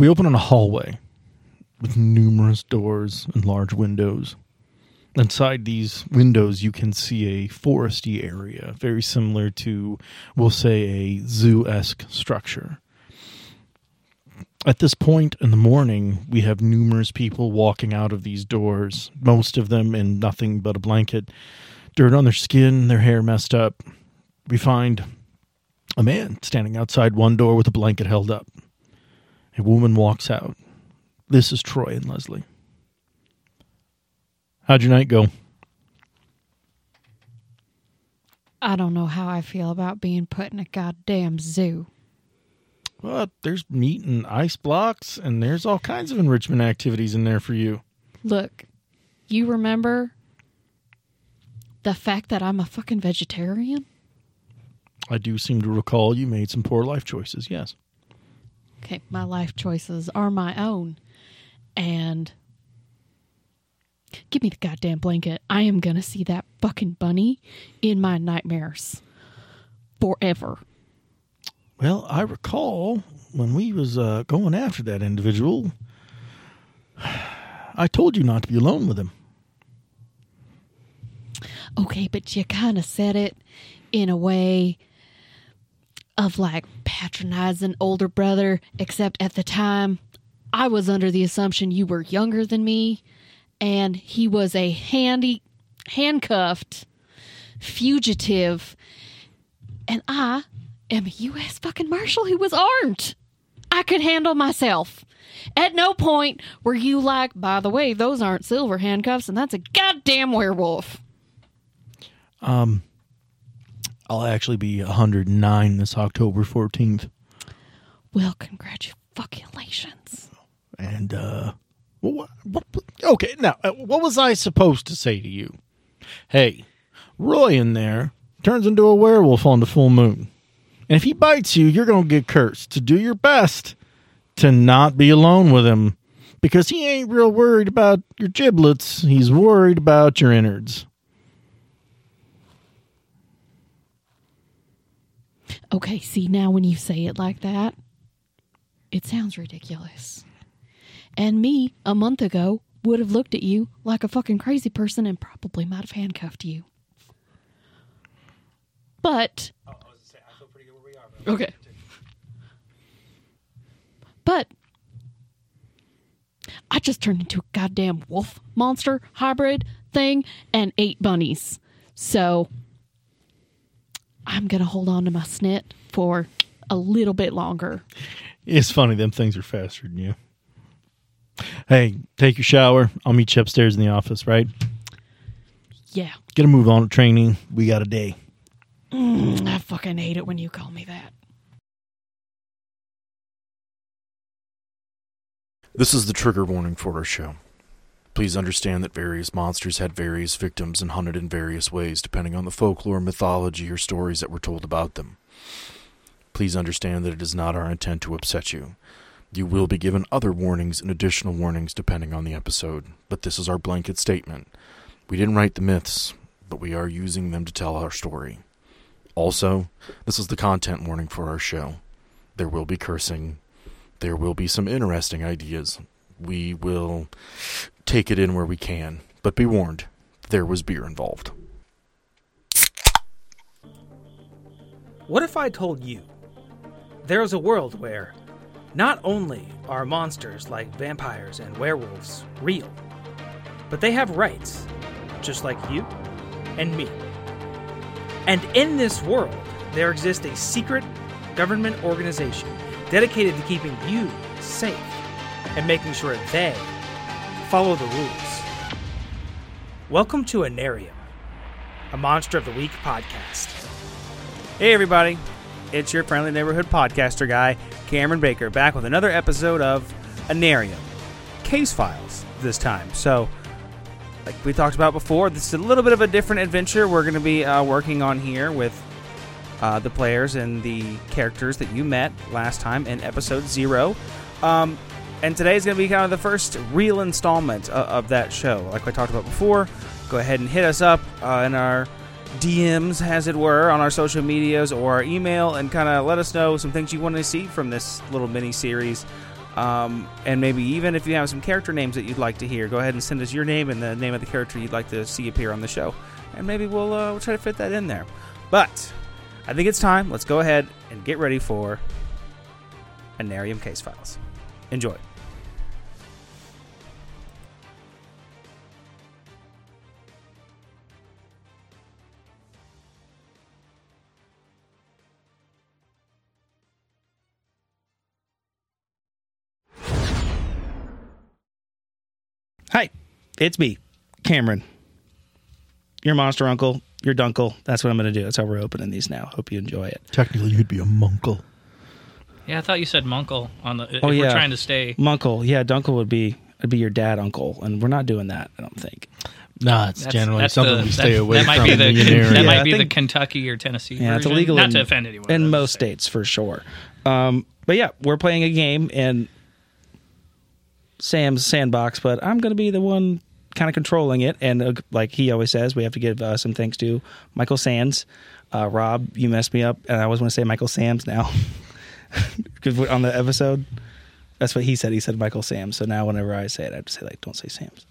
We open on a hallway with numerous doors and large windows. Inside these windows, you can see a foresty area, very similar to, we'll say, a zoo esque structure. At this point in the morning, we have numerous people walking out of these doors, most of them in nothing but a blanket, dirt on their skin, their hair messed up. We find a man standing outside one door with a blanket held up. A woman walks out. This is Troy and Leslie. How'd your night go? I don't know how I feel about being put in a goddamn zoo. Well, there's meat and ice blocks, and there's all kinds of enrichment activities in there for you. Look, you remember the fact that I'm a fucking vegetarian? I do seem to recall you made some poor life choices, yes. Okay, my life choices are my own. And give me the goddamn blanket. I am going to see that fucking bunny in my nightmares forever. Well, I recall when we was uh, going after that individual, I told you not to be alone with him. Okay, but you kind of said it in a way of like patronizing older brother, except at the time I was under the assumption you were younger than me and he was a handy handcuffed fugitive and I am a US fucking marshal who was armed. I could handle myself. At no point were you like, by the way, those aren't silver handcuffs and that's a goddamn werewolf. Um, I'll actually be 109 this October 14th. Well, congratulations. And, uh, what, what, okay, now, uh, what was I supposed to say to you? Hey, Roy in there turns into a werewolf on the full moon. And if he bites you, you're going to get cursed. To do your best to not be alone with him because he ain't real worried about your giblets. He's worried about your innards. Okay, see, now when you say it like that, it sounds ridiculous. And me, a month ago, would have looked at you like a fucking crazy person and probably might have handcuffed you. But. Okay. But. I just turned into a goddamn wolf monster hybrid thing and ate bunnies. So. I'm going to hold on to my snit for a little bit longer. It's funny, them things are faster than you. Hey, take your shower. I'll meet you upstairs in the office, right? Yeah. Get a move on with training. We got a day. Mm, I fucking hate it when you call me that. This is the trigger warning for our show. Please understand that various monsters had various victims and hunted in various ways depending on the folklore, mythology, or stories that were told about them. Please understand that it is not our intent to upset you. You will be given other warnings and additional warnings depending on the episode, but this is our blanket statement. We didn't write the myths, but we are using them to tell our story. Also, this is the content warning for our show. There will be cursing. There will be some interesting ideas. We will take it in where we can, but be warned, there was beer involved. What if I told you there is a world where not only are monsters like vampires and werewolves real, but they have rights, just like you and me. And in this world, there exists a secret government organization dedicated to keeping you safe and making sure they follow the rules. Welcome to Anereum, a Monster of the Week podcast. Hey, everybody. It's your friendly neighborhood podcaster guy, Cameron Baker, back with another episode of Anereum. Case files this time. So, like we talked about before, this is a little bit of a different adventure we're going to be uh, working on here with uh, the players and the characters that you met last time in episode zero. Um, and today is going to be kind of the first real installment of, of, that show. Like I talked about before, go ahead and hit us up uh, in our DMs, as it were, on our social medias or our email and kind of let us know some things you want to see from this little mini series Um, and maybe even if you have some character names that you'd like to hear, go ahead and send us your name and the name of the character you'd like to see appear on the show, and maybe we'll uh, we'll try to fit that in there. But I think it's time. Let's go ahead and get ready for Anereum Case Files. Enjoy. It's me, Cameron. Your monster uncle, your dunkle. That's what I'm going to do. That's how we're opening these now. Hope you enjoy it. Technically, you'd be a munkle. Yeah, I thought you said Munkle on the. If Oh, we're yeah. trying to stay. Munkle, yeah, dunkle would be would be your dad uncle, and we're not doing that. I don't think. Nah, it's That's- generally that's something the- we stay that, away that might from. be the that. Yeah, might I be the Kentucky or Tennessee. Yeah, it's illegal Not in- to offend anyone. in most states for sure. Um, but yeah, we're playing a game in Sam's sandbox, but I'm going to be the one kind of controlling it. And uh, like he always says, we have to give uh, some thanks to Michael Sands. Uh, Rob, you messed me up, and I always want to say Michael Sams now because on the episode, that's what he said. He said Michael Sams. So now whenever I say it, I have to say like, don't say Sams,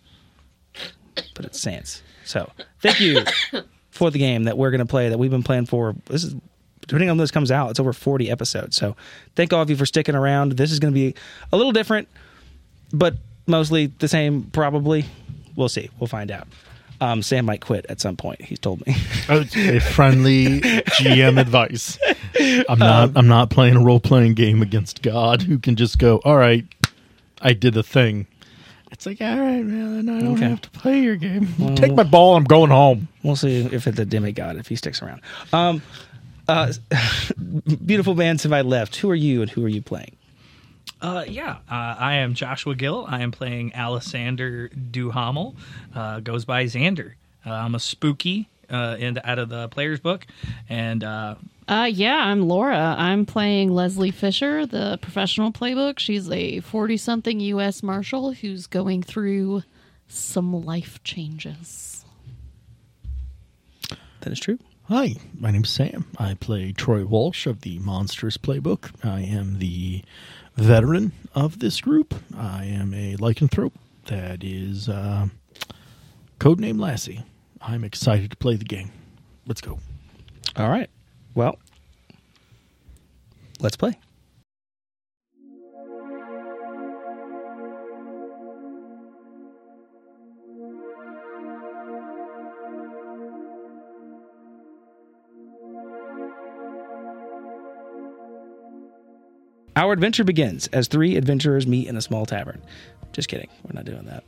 but it's Sands. So thank you for the game that we're going to play that we've been playing for. This is depending on when this comes out, it's over 40 episodes. So thank all of you for sticking around. This is going to be a little different, but mostly the same, probably. We'll see. We'll find out. Um, Sam might quit at some point. He's told me. Oh, a friendly GM advice. I'm not. I'm not playing a role playing game against God, who can just go. All right, I did the thing. It's like, all right, man. I don't Okay. have to play your game. Take my ball. I'm going home. we'll see if it's a demigod if he sticks around. Um, uh, beautiful man, have I left? Who are you and who are you playing? Uh, yeah, uh, I am Joshua Gill. I am playing Alessander Duhamel. Uh, goes by Xander. Uh, I'm a spooky uh, in the, out of the player's book, and uh, Uh, yeah, I'm Laura. I'm playing Leslie Fisher, the professional playbook. She's a 40 something U.S. Marshal who's going through some life changes. That is true. Hi, my name's Sam. I play Troy Walsh of the Monsters Playbook. I am the veteran of this group. I am a lycanthrope that is uh, codename Lassie. I'm excited to play the game. Let's go. All right. Well, let's play. Our adventure begins as three adventurers meet in a small tavern. Just kidding. We're not doing that.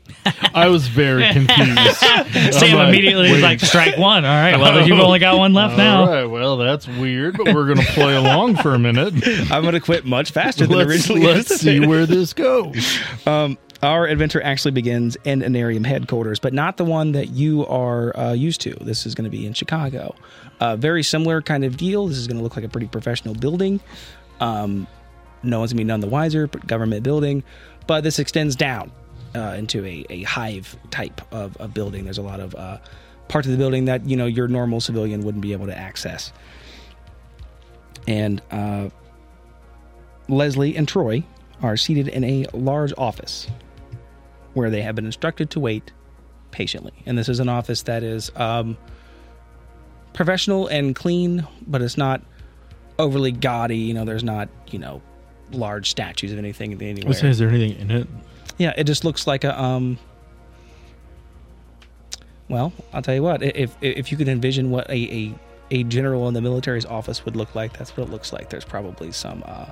I was very confused. Sam I'm immediately is like, "Strike one." All right, well, you've only got one left now. All right, well, that's weird, but we're going to play along for a minute. I'm going to quit much faster than let's originally let's see where this goes. Um, our adventure actually begins in Anereum headquarters, but not the one that you are uh, used to. This is going to be in Chicago. Uh, very similar kind of deal. This is going to look like a pretty professional building. Um, no one's to be none the wiser, but government building. But this extends down uh, into a, a hive type of, of building. There's a lot of uh, parts of the building that you know your normal civilian wouldn't be able to access. And uh, Leslie and Troy are seated in a large office where they have been instructed to wait patiently. And this is an office that is um, professional and clean, but it's not overly gaudy. You know, there's not, you know, large statues of anything anywhere. Let's say, is there anything in it? Yeah, it just looks like a um. Well, I'll tell you what. If if you could envision what a a, a general in the military's office would look like, that's what it looks like. There's probably some uh,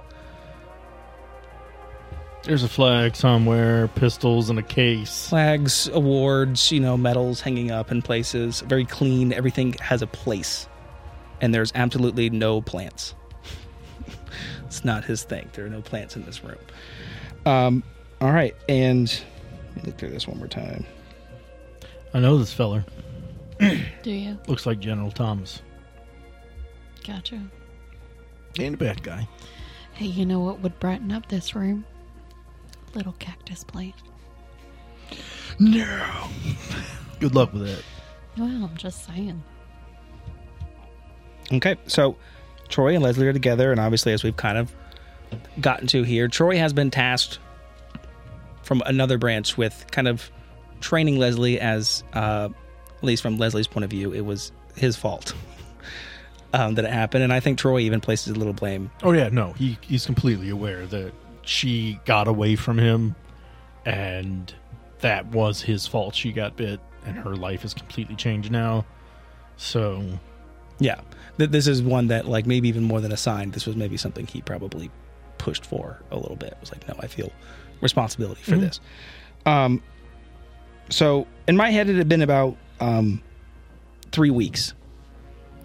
There's a flag somewhere, pistols in a case. flags, awards, you know, medals hanging up in places. Very clean. Everything has a place, and there's absolutely no plants. It's not his thing. There are no plants in this room. Um. All right, and let me look through this one more time. I know this feller. Do you? Looks like General Thomas. Gotcha. And a bad guy. Hey, you know what would brighten up this room? Little cactus plant. No. Good luck with that. Well, I'm just saying. Okay, so Troy and Leslie are together, and obviously, as we've kind of gotten to here, Troy has been tasked from another branch with kind of training Leslie as, uh, at least from Leslie's point of view, it was his fault um, that it happened. And I think Troy even places a little blame. Oh yeah, no, he he's completely aware that she got away from him, and that was his fault. She got bit, and her life is completely changed now. So Yeah, Th- this is one that like maybe even more than a sign. This was maybe something he probably pushed for a little bit. It was like, no, I feel responsibility for this. Um, so in my head, it had been about um, three weeks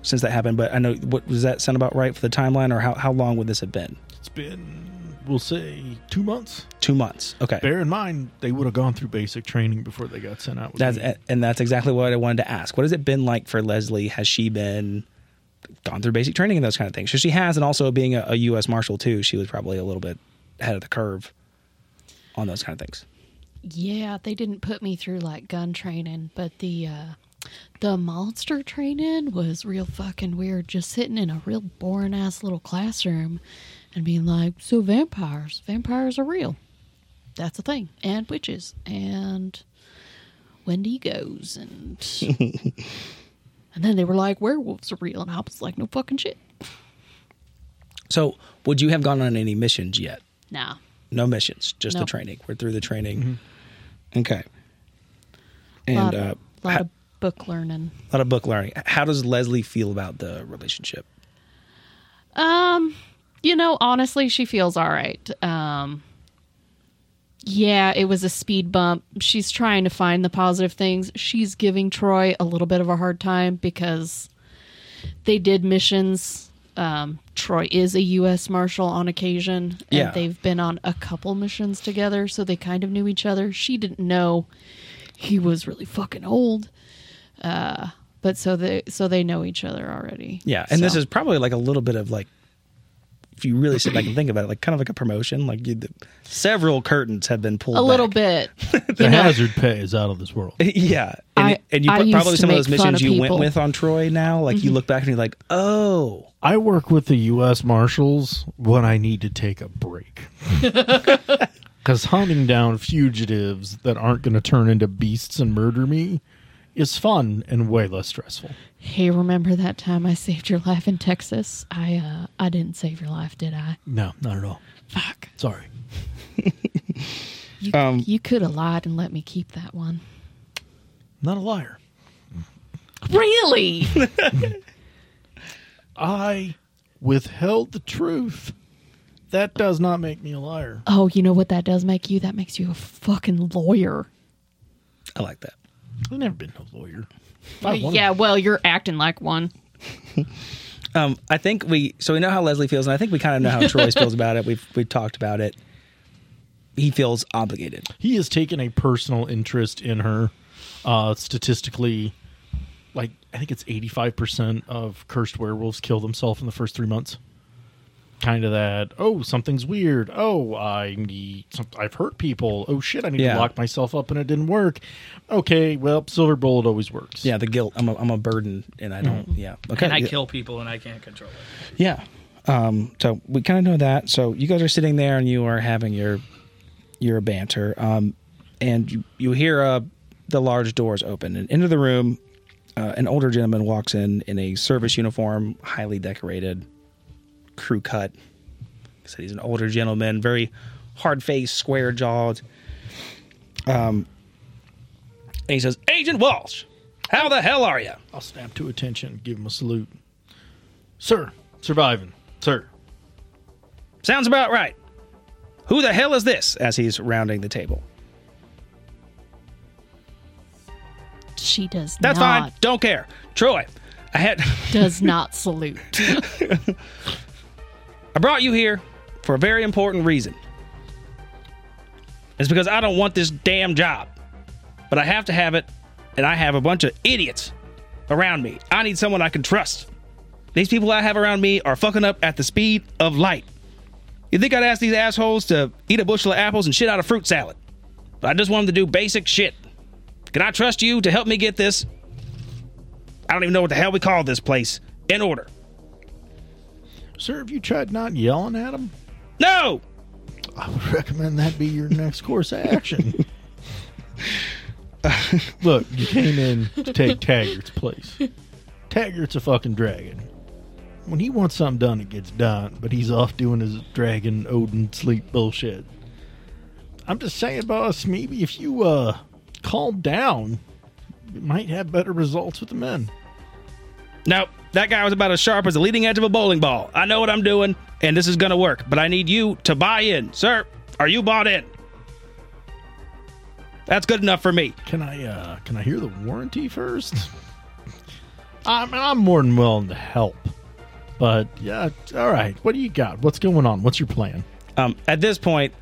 since that happened. But I know what does that sound about right for the timeline, or how how long would this have been? it's been, we'll say, two months. Two months. Okay. Bear in mind, they would have gone through basic training before they got sent out. With That's me. and that's exactly what I wanted to ask. What has it been like for Leslie? Has she been gone through basic training and those kind of things? So she has, and also being a, a U.S. Marshal too, she was probably a little bit ahead of the curve on those kind of things. Yeah, they didn't put me through like gun training, but the uh the monster training was real fucking weird. Just sitting in a real boring ass little classroom and being like, "So vampires, vampires are real. That's a thing, and witches, and wendigos and and then they were like, werewolves are real, and I was like, no fucking shit. So, would you have gone on any missions yet? Nah, No missions, just the Nope. training. We're through the training. Okay. a And lot, uh, lot ha- of book learning. a lot of book learning. How does Leslie feel about the relationship? Um, you know, honestly, she feels all right. Um, yeah, it was a speed bump. She's trying to find the positive things. She's giving Troy a little bit of a hard time because they did missions. Um, Troy is a U.S. Marshal on occasion, and Yeah. they've been on a couple missions together, so they kind of knew each other. She didn't know he was really fucking old, uh, but so they so they know each other already. Yeah, and this is probably like a little bit of like, if you really sit back and think about it, like kind of like a promotion. Like you, the, several curtains have been pulled. a little bit. the hazard pay is out of this world. yeah, and, I- and you I put, probably some of those missions of you went with on Troy. Now, like you mm-hmm. look back and you're like, oh, I work with the U.S. Marshals when I need to take a break. Because hunting down fugitives that aren't going to turn into beasts and murder me is fun and way less stressful. Hey, remember that time I saved your life in Texas? I uh I didn't save your life, did I? No, not at all. Fuck. Sorry. You Um, you could have lied and let me keep that one. Not a liar. Really? I withheld the truth. That does not make me a liar. oh, you know what that does make you? That makes you a fucking lawyer. I like that. I've never been a lawyer. Yeah, well, you're acting like one. Um, I think we so we know how Leslie feels, and I think we kind of know how Troy feels about it. We've we've talked about it. He feels obligated. he has taken a personal interest in her. Uh, statistically, like I think it's eighty-five percent of cursed werewolves kill themselves in the first three months. Kind of that. Oh, something's weird. Oh, I need. Some, I've hurt people. Oh shit! I need Yeah. to lock myself up, and it didn't work. Okay, well, silver bullet always works. Yeah, the guilt. I'm a, I'm a burden, and I don't. Yeah. Okay. And I kill people and I can't control it. Yeah. Um, so we kind of know that. So you guys are sitting there and you are having your your banter, um, and you, you hear uh, the large doors open, and into the room, uh, an older gentleman walks in in a service uniform, highly decorated, crew cut. He said he's an older gentleman, very hard faced, square jawed. Um, and he says, "Agent Walsh, how the hell are you?" I'll snap to attention, give him a salute. Sir, surviving. Sir, Sounds about right. Who the hell is this? As he's rounding the table. She does That's not fine. Don't care. Troy, I had does not salute. I brought you here for a very important reason. It's because I don't want this damn job. But I have to have it, and I have a bunch of idiots around me. I need someone I can trust. These people I have around me are fucking up at the speed of light. You think I'd ask these assholes to eat a bushel of apples and shit out of fruit salad? But I just want them to do basic shit. Can I trust you to help me get this? I don't even know what the hell we call this place. In order. Sir, have you tried not yelling at him? No! I would recommend that be your next course of action. Look, you came in to take Taggart's place. Taggart's a fucking dragon. When he wants something done, it gets done, but he's off doing his dragon Odin sleep bullshit. I'm just saying, boss, maybe if you uh calm down, you might have better results with the men. No, that guy was about as sharp as the leading edge of a bowling ball. I know what I'm doing, and this is going to work, but I need you to buy in. Sir, are you bought in? That's good enough for me. Can I uh can I hear the warranty first? I'm I'm more than willing to help. But yeah, all right. What do you got? What's going on? What's your plan? Um, at this point,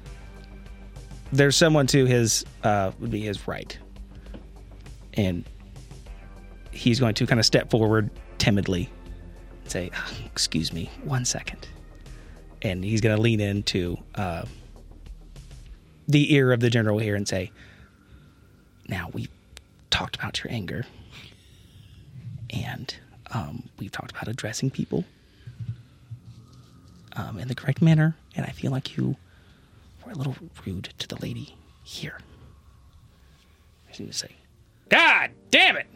there's someone to his uh, would be his right, and he's going to kind of step forward timidly, and say, "Ah, "Excuse me, one second. and he's going to lean into uh, the ear of the general here and say, "Now we talked about your anger, and um, we've talked about addressing people." Um, in the correct manner, and I feel like you were a little rude to the lady here. I seem to say, God damn it!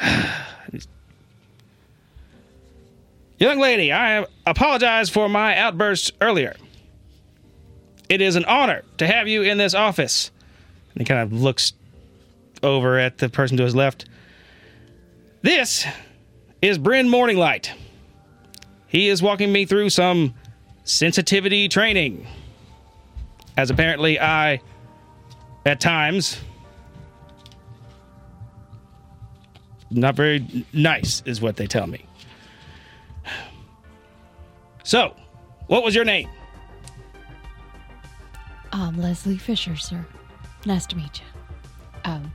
Young lady, I apologize for my outburst earlier. It is an honor to have you in this office. And he kind of looks over at the person to his left. This is Bryn Morninglight. He is walking me through some sensitivity training. As apparently I, at times, not very nice, is what they tell me. So, what was your name? I'm Leslie Fisher, sir. Nice to meet you. Um,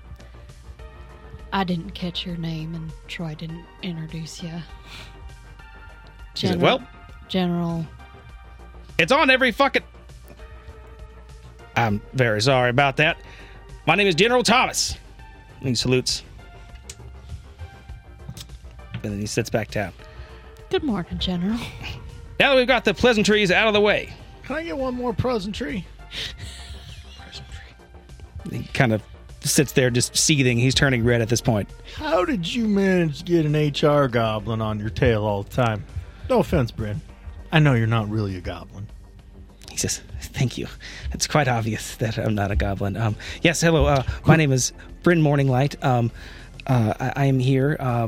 I didn't catch your name, and Troy didn't introduce you. Said, Well, General. it's on every fucking. I'm very sorry about that. My name is General Thomas. And he salutes. And then he sits back down. Good morning, General. Now that we've got the pleasantries out of the way, Can I get one more pleasantry? he kind of sits there just seething. He's turning red at this point. How did you manage to get an HR goblin on your tail all the time? No offense, Bryn. I know you're not really a goblin. He says, "Thank you. It's quite obvious that I'm not a goblin." Um, yes, hello. Uh, my name is Bryn Morninglight. Um, uh, I, I am here uh,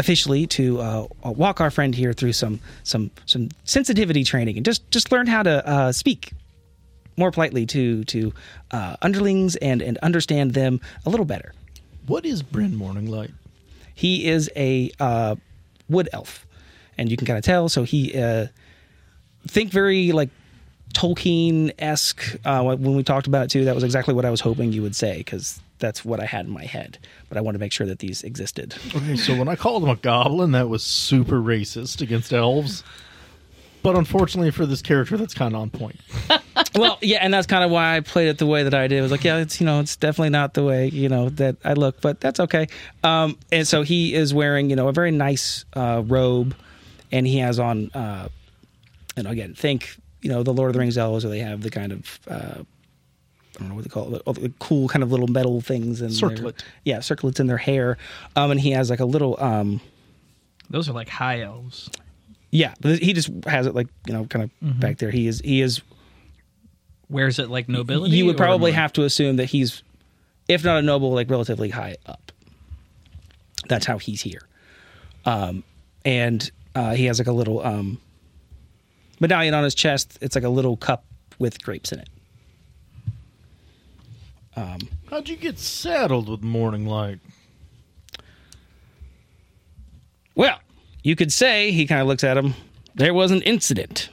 officially to uh, walk our friend here through some some some sensitivity training and just just learn how to uh, speak more politely to to uh, underlings and and understand them a little better. What is Bryn Morninglight? He is a uh, wood elf, and you can kind of tell. So he uh, think very like Tolkien esque. Uh, when we talked about it too, that was exactly what I was hoping you would say because that's what I had in my head. But I want to make sure that these existed. Okay, so when I called him a goblin, that was super racist against elves. But unfortunately for this character, that's kind of on point. well, yeah, and that's kind of why I played it the way that I did. I was like, yeah, it's you know, it's definitely not the way you know that I look, but that's okay. Um, and so he is wearing you know a very nice uh, robe, and he has on, uh, and again, think you know the Lord of the Rings elves, where they have the kind of. Uh, I don't know what they call it, all the cool kind of little metal things and Circlet. yeah, circlets in their hair, um, and he has like a little, um, Those are like high elves. yeah, but he just has it like you know kind of back there. He is he is Wears it like nobility. you would probably have to assume that he's, if not a noble, like relatively high up. That's how he's here. Um, and uh, he has like a little um, medallion on his chest. It's like a little cup with grapes in it. Um, How'd you get saddled with Morning Light? Well, you could say, he kind of looks at him, there was an incident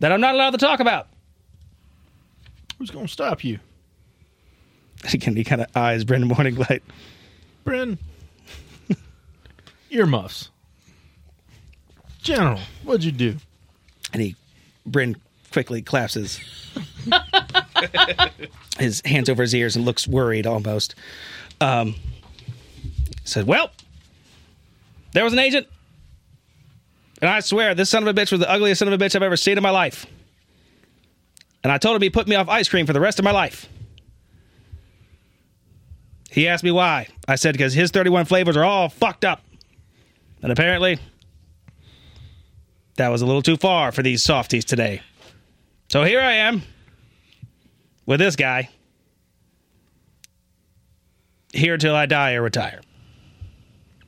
that I'm not allowed to talk about. Who's going to stop you? Again, he kind of eyes Brendan Morninglight. Bryn? Earmuffs. General, what'd you do? and he Bryn quickly claps his his hands over his ears and looks worried almost. Um, said, "Well, there was an agent, and I swear this son of a bitch was the ugliest son of a bitch I've ever seen in my life. And I told him he put me off ice cream for the rest of my life. He asked me why. I said because his 31 flavors are all fucked up. And apparently, that was a little too far for these softies today. So here I am with this guy. Here till I die or retire.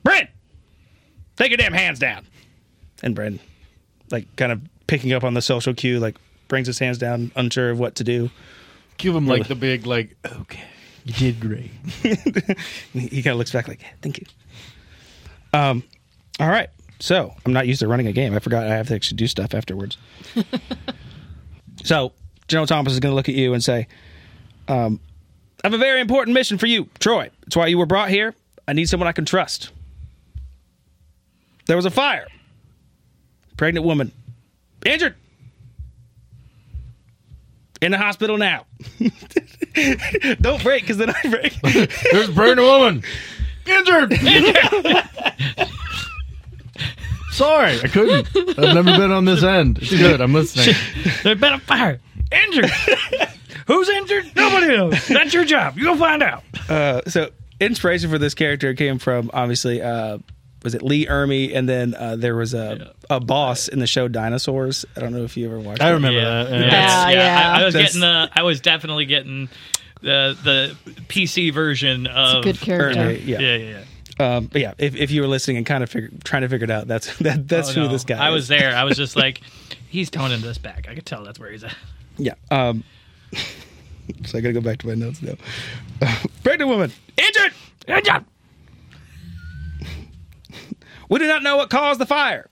Brent, take your damn hands down. And Brent, like, kind of picking up on the social cue, like, brings his hands down, unsure of what to do. Give him like the big like. Okay, you did great. he he kind of looks back like, "Thank you." Um, all right. So I'm not used to running a game. I forgot I have to actually do stuff afterwards. so General Thomas is going to look at you and say, um, "I have a very important mission for you, Troy. It's why you were brought here. I need someone I can trust. There was a fire. Pregnant woman, injured." In the hospital now. Don't break, because then I break. There's a pregnant woman. Injured. Sorry, I couldn't. I've never been on this end. It's good. I'm listening. There's been a fire. Injured. Who's injured? Nobody knows. That's your job. You go find out. Uh, so inspiration for this character came from obviously uh, was it Lee Ermey, and then uh, there was a a boss in the show Dinosaurs. I don't know if you ever watched. I it. remember Yeah. that. Yeah. That's- yeah. I, I was That's- getting the. I was definitely getting the the PC version It's of a good character. Ermey, yeah. Yeah, yeah. yeah. Um, but yeah, if, if you were listening and kind of figure, trying to figure it out, that's that, that's Oh, who no. this guy. I is. was there. I was just like, he's toning this back. I could tell that's where he's at. Yeah. Um, so I got to go back to my notes now. pregnant woman injured. Injured. We do not know what caused the fire.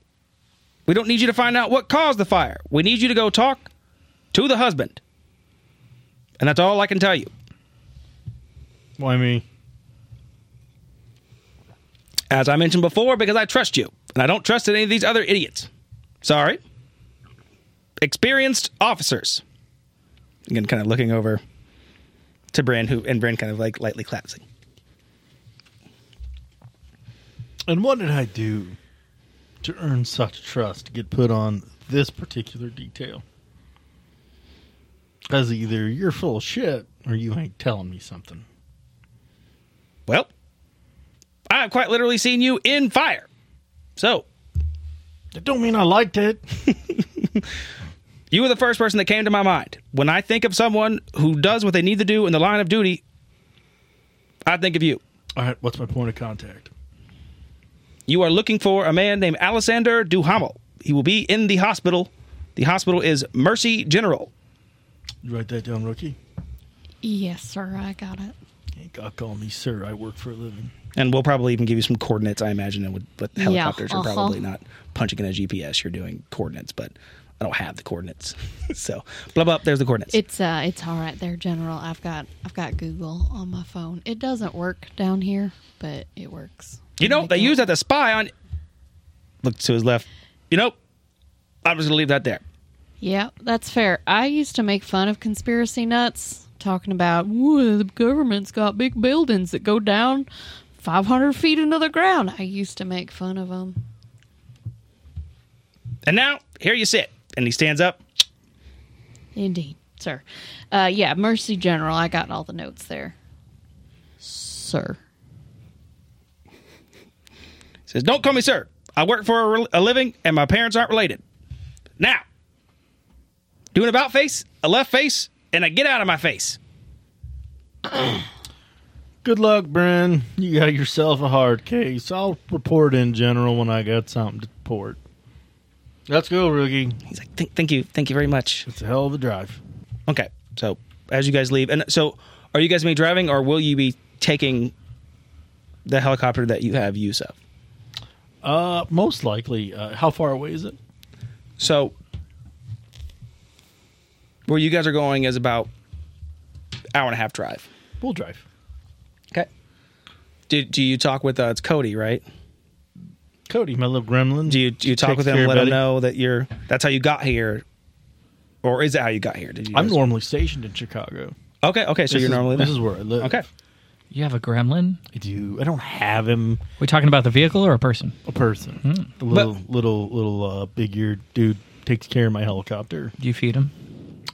We don't need you to find out what caused the fire. We need you to go talk to the husband. And that's all I can tell you. Why me? As I mentioned before, because I trust you, and I don't trust any of these other idiots. Sorry. Experienced officers. Again, kind of looking over to Bran, who and Bran kind of like lightly collapsing. And what did I do to earn such trust to get put on this particular detail? Because either you're full of shit or you ain't telling me something. Well, I've quite literally seen you in fire. So, That don't mean I liked it. you were the first person that came to my mind. When I think of someone who does what they need to do in the line of duty, I think of you. All right, what's my point of contact? You are looking for a man named Alexander Duhamel. He will be in the hospital. The hospital is Mercy General. You write that down, rookie. Yes, sir. I got it. Ain't got call me sir. I work for a living. And we'll probably even give you some coordinates, I imagine. And with, with Yeah, helicopters, you're uh-huh. probably not punching in a GPS. You're doing coordinates, but I don't have the coordinates. so, blah, blah, there's the coordinates. It's uh, it's all right there, General. I've got I've got Google on my phone. It doesn't work down here, but it works. you know, they use that to spy on. Look to his left. You know, I'm just going to leave that there. Yeah, that's fair. I used to make fun of conspiracy nuts, talking about the government's got big buildings that go down 500 feet into the ground. I used to make fun of them. And now, here you sit. And he stands up. Indeed, sir. Uh, yeah, Mercy General. I got all the notes there, sir. He Says, Don't call me sir. I work for a, rel- a living and my parents aren't related. Now, do an about face, a left face, and a get out of my face. Good luck, Bren. You got yourself a hard case. I'll report in general when I got something to report. Let's go, rookie. He's like, "Thank- Thank you. Thank you very much. It's a hell of a drive. Okay. So, as you guys leave, and so are you guys going to be driving or will you be taking the helicopter that you have use of? Uh, most likely. Uh, how far away is it? So, where you guys are going is about hour and a half drive. We'll drive. Okay. Do, do you talk with uh, it's Cody, right? Cody, my little gremlin. Do you do you talk with him, care of let him Betty. know that you're that's how you got here, or is it how you got here? Did you? I'm guys- normally stationed in Chicago. okay. Okay, so This you're is- normally This is where I live. okay. You have a gremlin? I do. I don't have him. We talking about the vehicle or a person? A person. Hmm. The little, little, little uh, big eared dude takes care of my helicopter. Do you feed him?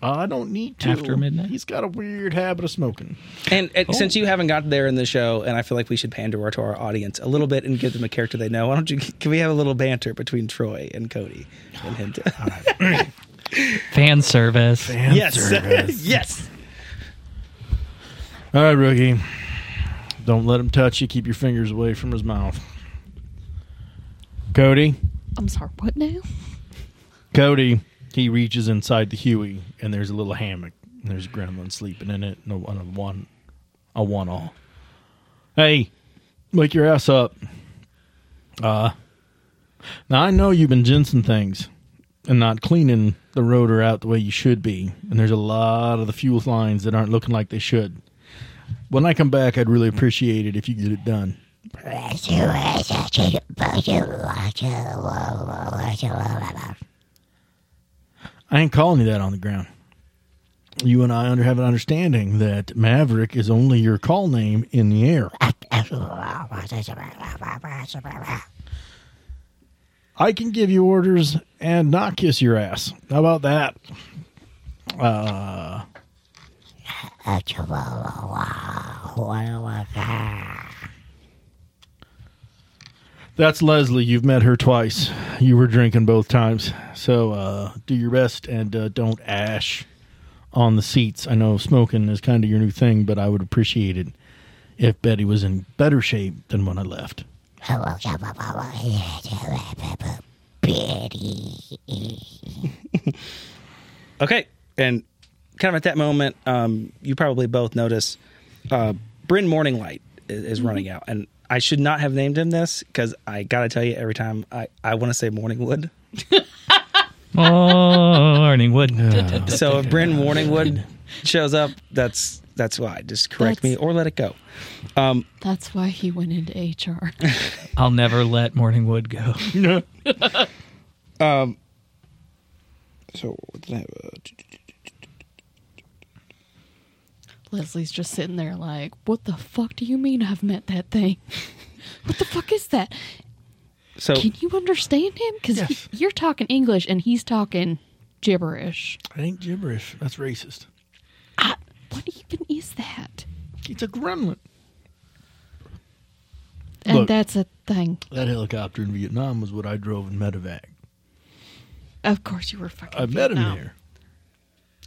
I don't need to. After midnight? He's got a weird habit of smoking. And, and oh. since you haven't got there in the show, and I feel like we should pander to our audience a little bit and give them a character they know. Why don't you? Can we have a little banter between Troy and Cody and him? To, Fan service. yes, yes. All right, rookie. Don't let him touch you. Keep your fingers away from his mouth. Cody. I'm sorry, what now? Cody. He reaches inside the Huey, and there's a little hammock. And there's a gremlin sleeping in it, and a one, a one, all. Hey, wake your ass up. Uh, now I know you've been ginseng things and not cleaning the rotor out the way you should be, and there's a lot of the fuel lines that aren't looking like they should. When I come back, I'd really appreciate it if you get it done. I ain't calling you that on the ground. You and I under have an understanding that Maverick is only your call name in the air. I can give you orders and not kiss your ass. How about that? Uh, that's Leslie. You've met her twice. You were drinking both times. So uh, do your best and uh, don't ash on the seats. I know smoking is kind of your new thing, but I would appreciate it if Betty was in better shape than when I left. Okay, and kind of at that moment, um, you probably both notice uh, Bryn Morning Light is, is running out, and I should not have named him this because I gotta tell you, every time I I want to say Morningwood. Morning wood. So if Bryn Morningwood shows up, that's that's why. Just correct me or let it go. Um, That's why he went into HR. I'll never let Morning Wood go. so what did I have? Uh, Leslie's just sitting there like, what the fuck do you mean I've met that thing? what the fuck is that? so Can you understand him? Because Yes. you're talking English and he's talking gibberish. I ain't gibberish. That's racist. I, what even is that? It's a gremlin. And Look. that's a thing. That helicopter in Vietnam was what I drove in medevac. Of course, you were fucking. I met him Vietnam. there.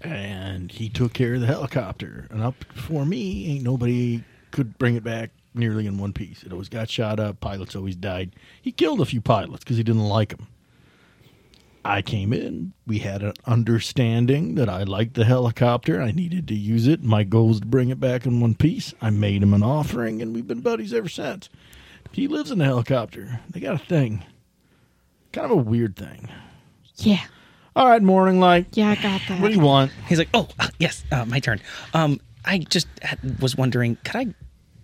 And he took care of the helicopter. And up for me, ain't nobody could bring it back nearly in one piece. It always got shot up. Pilots always died. He killed a few pilots because he didn't like them. I came in. We had an understanding that I liked the helicopter. I needed to use it. My goal was to bring it back in one piece. I made him an offering, and we've been buddies ever since. He lives in the helicopter. They got a thing. Kind of a weird thing. Yeah, All right, morning light. yeah, I got that. What do you want? he's like, oh uh, yes, uh, my turn. Um, I just had, was wondering, could I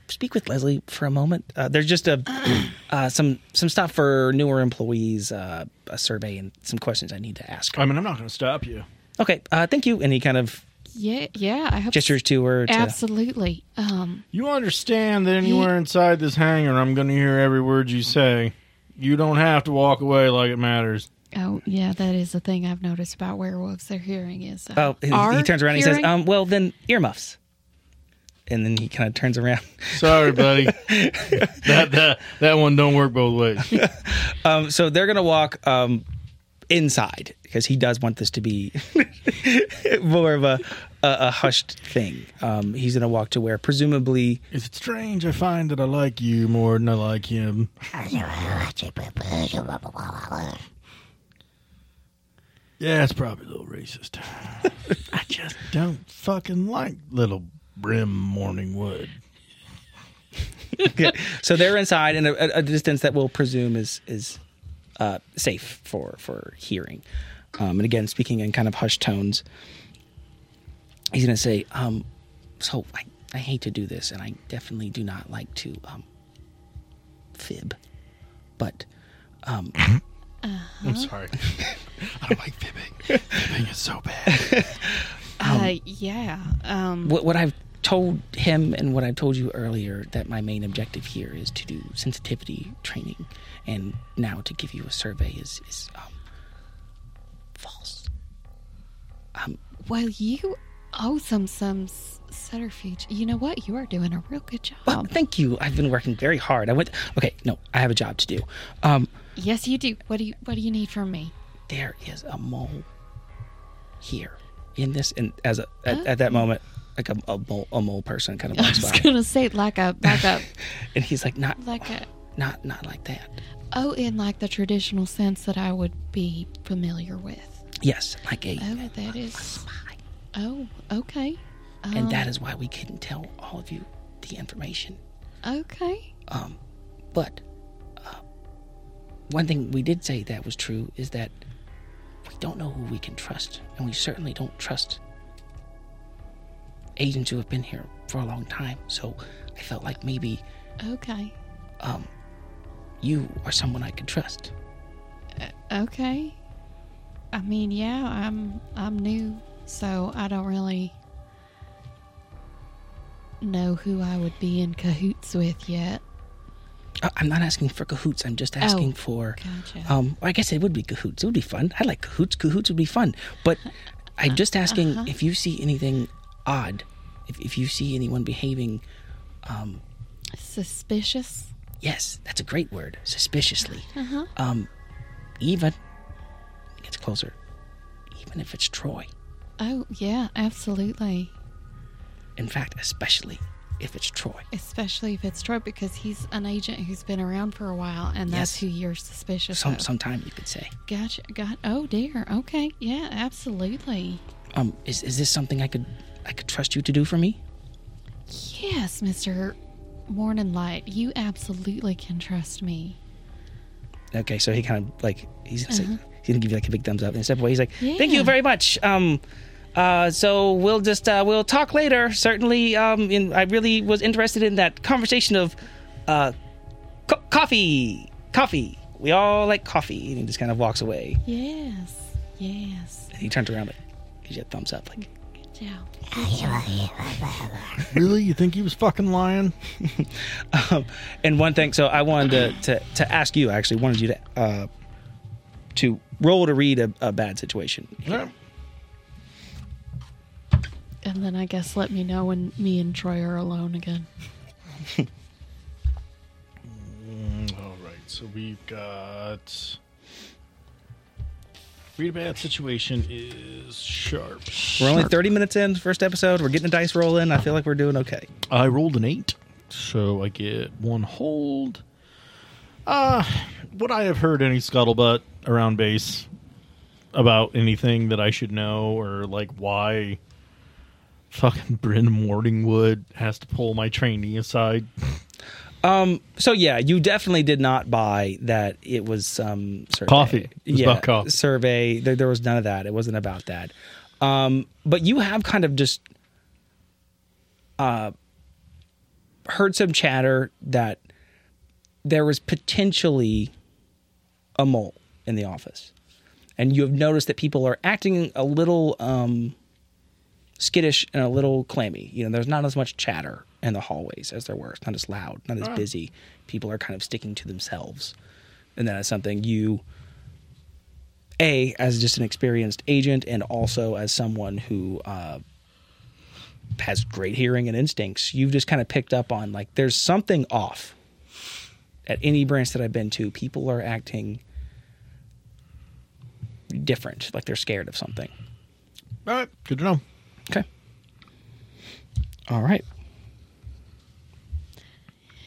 speak with Leslie for a moment? Uh, there's just a uh, some some stuff for newer employees, uh, a survey, and some questions I need to ask. her. I mean, I'm not going to stop you. Okay, uh, thank you. And he kind of Yeah, yeah, I hope. gestures to her. To, Absolutely. Um, You understand that anywhere inside this hangar, I'm going to hear every word you say. You don't have to walk away like it matters. Oh, yeah, that is the thing I've noticed about werewolves. Their hearing is. Uh, Oh, he, he turns around and he says, um, "Well, then earmuffs." And then he kind of turns around. Sorry, buddy. that, that that one don't work both ways. Um, so they're gonna walk um, inside because he does want this to be more of a, a, a hushed thing. Um, he's gonna walk to where presumably Is it strange? I find that I like you more than I like him. Yeah, it's probably a little racist. I just don't fucking like little Brim morning Morningwood. so they're inside in a, a distance that we'll presume is is uh, safe for for hearing. Um, and again, speaking in kind of hushed tones, he's going to say, um, "So I, I hate to do this, and I definitely do not like to um, fib, but um, I'm sorry. I don't like fibbing. fibbing is so bad. Uh, yeah. Um, what, what I've told him and what I've told you earlier that my main objective here is to do sensitivity training, and now to give you a survey is is um, false. Um, well, you owe some some s- subterfuge. You know what? You are doing a real good job. Well, job. thank you. I've been working very hard. I went. Okay, no, I have a job to do. Um, yes, you do. What do you What do you need from me? there is a mole here in this, and as a at, at that moment, like a, a mole, a mole person kind of I was by, gonna say like a like a and he's like, not, like a not, not like that. oh, in like the traditional sense that I would be familiar with. Yes, like a. Oh, that is. Spy. Oh, okay. Um, and that is why we couldn't tell all of you the information. okay. Um, but one thing we did say that was true is that we don't know who we can trust, and we certainly don't trust agents who have been here for a long time. So I felt like maybe Okay. um, you are someone I could trust. Okay. I mean, yeah, I'm I'm new, so I don't really know who I would be in cahoots with yet. Uh, I'm not asking for cahoots. I'm just asking for. Gotcha. Um, I guess it would be cahoots. It would be fun. I like cahoots. Cahoots would be fun. But I'm just asking if you see anything odd, if, if you see anyone behaving, um, Suspicious. yes, that's a great word, suspiciously. Uh-huh. Um, even gets closer, even if it's Troy. Oh, yeah, absolutely. In fact, especially if it's Troy. Especially if it's Troy, because he's an agent who's been around for a while, and that's Yes. who you're suspicious Some of. sometime you could say. Gotcha. Got. Oh dear. Okay. Yeah. Absolutely. Um, is is this something I could I could trust you to do for me? Yes, Mister Morning Light. You absolutely can trust me. Okay, so he kind of like he's gonna, Uh-huh. he's gonna give you like a big thumbs up and step away. He's like, "Thank you very much." Um, uh, so we'll just uh, we'll talk later. Certainly, um, in, I really was interested in that conversation of uh, co- coffee, coffee. We all like coffee, and he just kind of walks away. Yes. Yes. And he turns around, like gives you a thumbs up, like. Good job. Really? You think he was fucking lying? Um, and one thing, so I wanted to, to, to ask you. I actually wanted you to uh, to roll to read a, a bad situation. Yeah. And then I guess let me know when me and Troy are alone again. All right. So we've got. Read a bad situation is sharp. We're only 30 minutes in, first episode. We're getting a dice roll in. I feel like we're doing okay. I rolled an eight, so I get one hold. Uh, would I have heard any scuttlebutt around base about anything that I should know, or like why fucking Bryn Morningwood has to pull my trainee aside? Um. So yeah, you definitely did not buy that. It was um survey. Coffee. Was yeah, coffee. survey. There, there was none of that. It wasn't about that. Um. But you have kind of just uh heard some chatter that there was potentially a mole in the office, and you have noticed that people are acting a little um skittish and a little clammy. You know, there's not as much chatter in the hallways as there were. It's not as loud, not as busy. People are kind of sticking to themselves. And that is something you, A, as just an experienced agent, and also as someone who uh, has great hearing and instincts, you've just kind of picked up on like there's something off. At any branch that I've been to, people are acting different, like they're scared of something. All right, good to know. Okay. All right.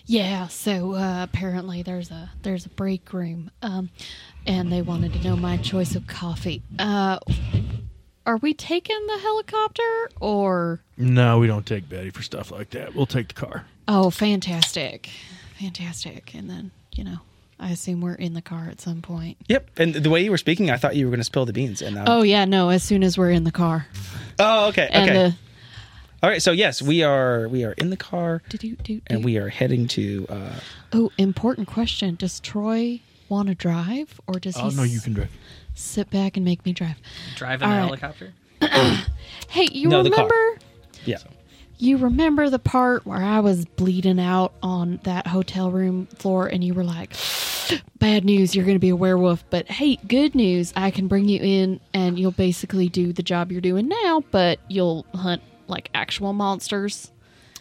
Yeah, so uh, apparently there's a there's a break room, um, and they wanted to know my choice of coffee. Uh, are we taking the helicopter or? No, we don't take Betty for stuff like that. We'll take the car. Oh, fantastic, fantastic! And then you know, I assume we're in the car at some point. Yep. And the way you were speaking, I thought you were going to spill the beans. And uh, Oh yeah, no. As soon as we're in the car, oh, okay, and okay. the All right. So yes, we are we are in the car, do do do. and we are heading to. Uh, Oh, important question. Does Troy want to drive, or does he Oh no, you can drive. sit back and make me drive? Driving All a right. helicopter? Hey, you No, the car. remember? yeah. You remember the part where I was bleeding out on that hotel room floor and you were like, bad news, you're going to be a werewolf. But hey, good news, I can bring you in and you'll basically do the job you're doing now, but you'll hunt like actual monsters.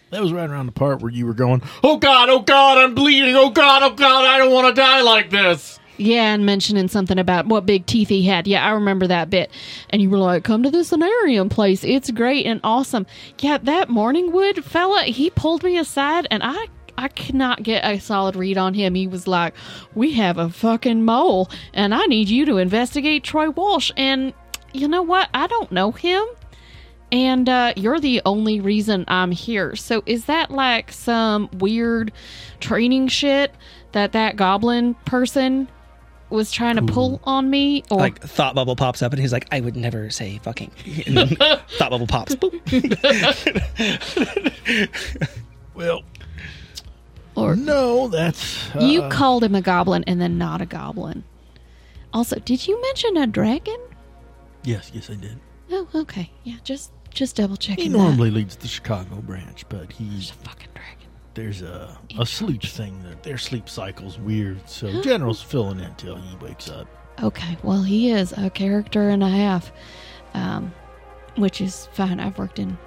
That was right around the part where you were going, "Oh God, oh God, I'm bleeding! Oh God, oh God, I don't want to die like this." Yeah, and mentioning something about what big teeth he had. Yeah, I remember that bit. And you were like, come to this Anereum place. It's great and awesome. Yeah, that Morningwood fella, he pulled me aside and I I could not get a solid read on him. He was like, We have a fucking mole and I need you to investigate Troy Walsh. And you know what? I don't know him. And uh, you're the only reason I'm here. So is that like some weird training shit that that goblin person was trying to pull on me? Or Like thought bubble pops up and he's like, I would never say fucking. Thought bubble pops. Boop. Well, or no, that's uh, you called him a goblin and then not a goblin. Also, did you mention a dragon? yes, yes, I did. Oh, okay. Yeah, just just double checking He checking. normally leads the Chicago branch, but he's a fucking dragon. There's a a sleep thing that their sleep cycle's weird. So General's filling in till he wakes up. Okay, well, he is a character and a half, um, which is fine. I've worked in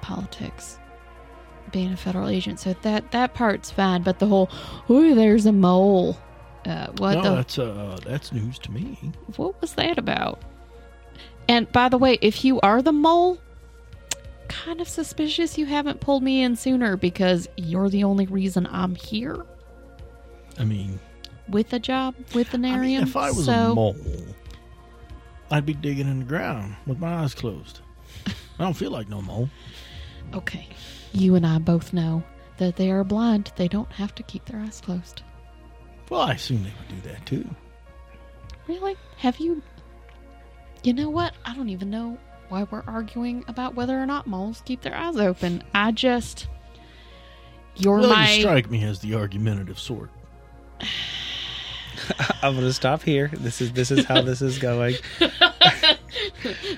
politics, being a federal agent, so that that part's fine. But the whole, "Ooh, there's a mole," uh, what no, the that's uh that's news to me. what was that about? And by the way, if you are the mole, kind of suspicious you haven't pulled me in sooner because you're the only reason I'm here I mean, with a job with an I area. mean, if I was so, a mole, I'd be digging in the ground with my eyes closed. I don't feel like no mole. Okay. You and I both know that they are blind. They don't have to keep their eyes closed. Well, I assume they would do that too. Really? Have you. You know what? I don't even know why we're arguing about whether or not moles keep their eyes open. I just. You're well, my. you strike me as the argumentative sort. I'm gonna stop here. This is this is how this is going.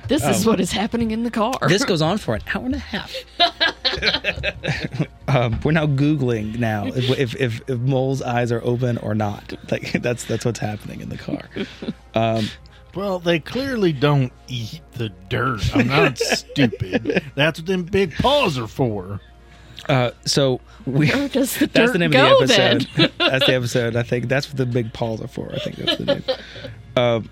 this is um, what is happening in the car. This goes on for an hour and a half. um, we're now googling now if, if, if if mole's eyes are open or not. Like that's that's what's happening in the car. Um, Well, they clearly don't eat the dirt. I'm not stupid. That's what them big paws are for. uh, so we. Where does the That's the name go of the episode. that's the episode. I think that's what the big paws are for. I think that's the name. Um,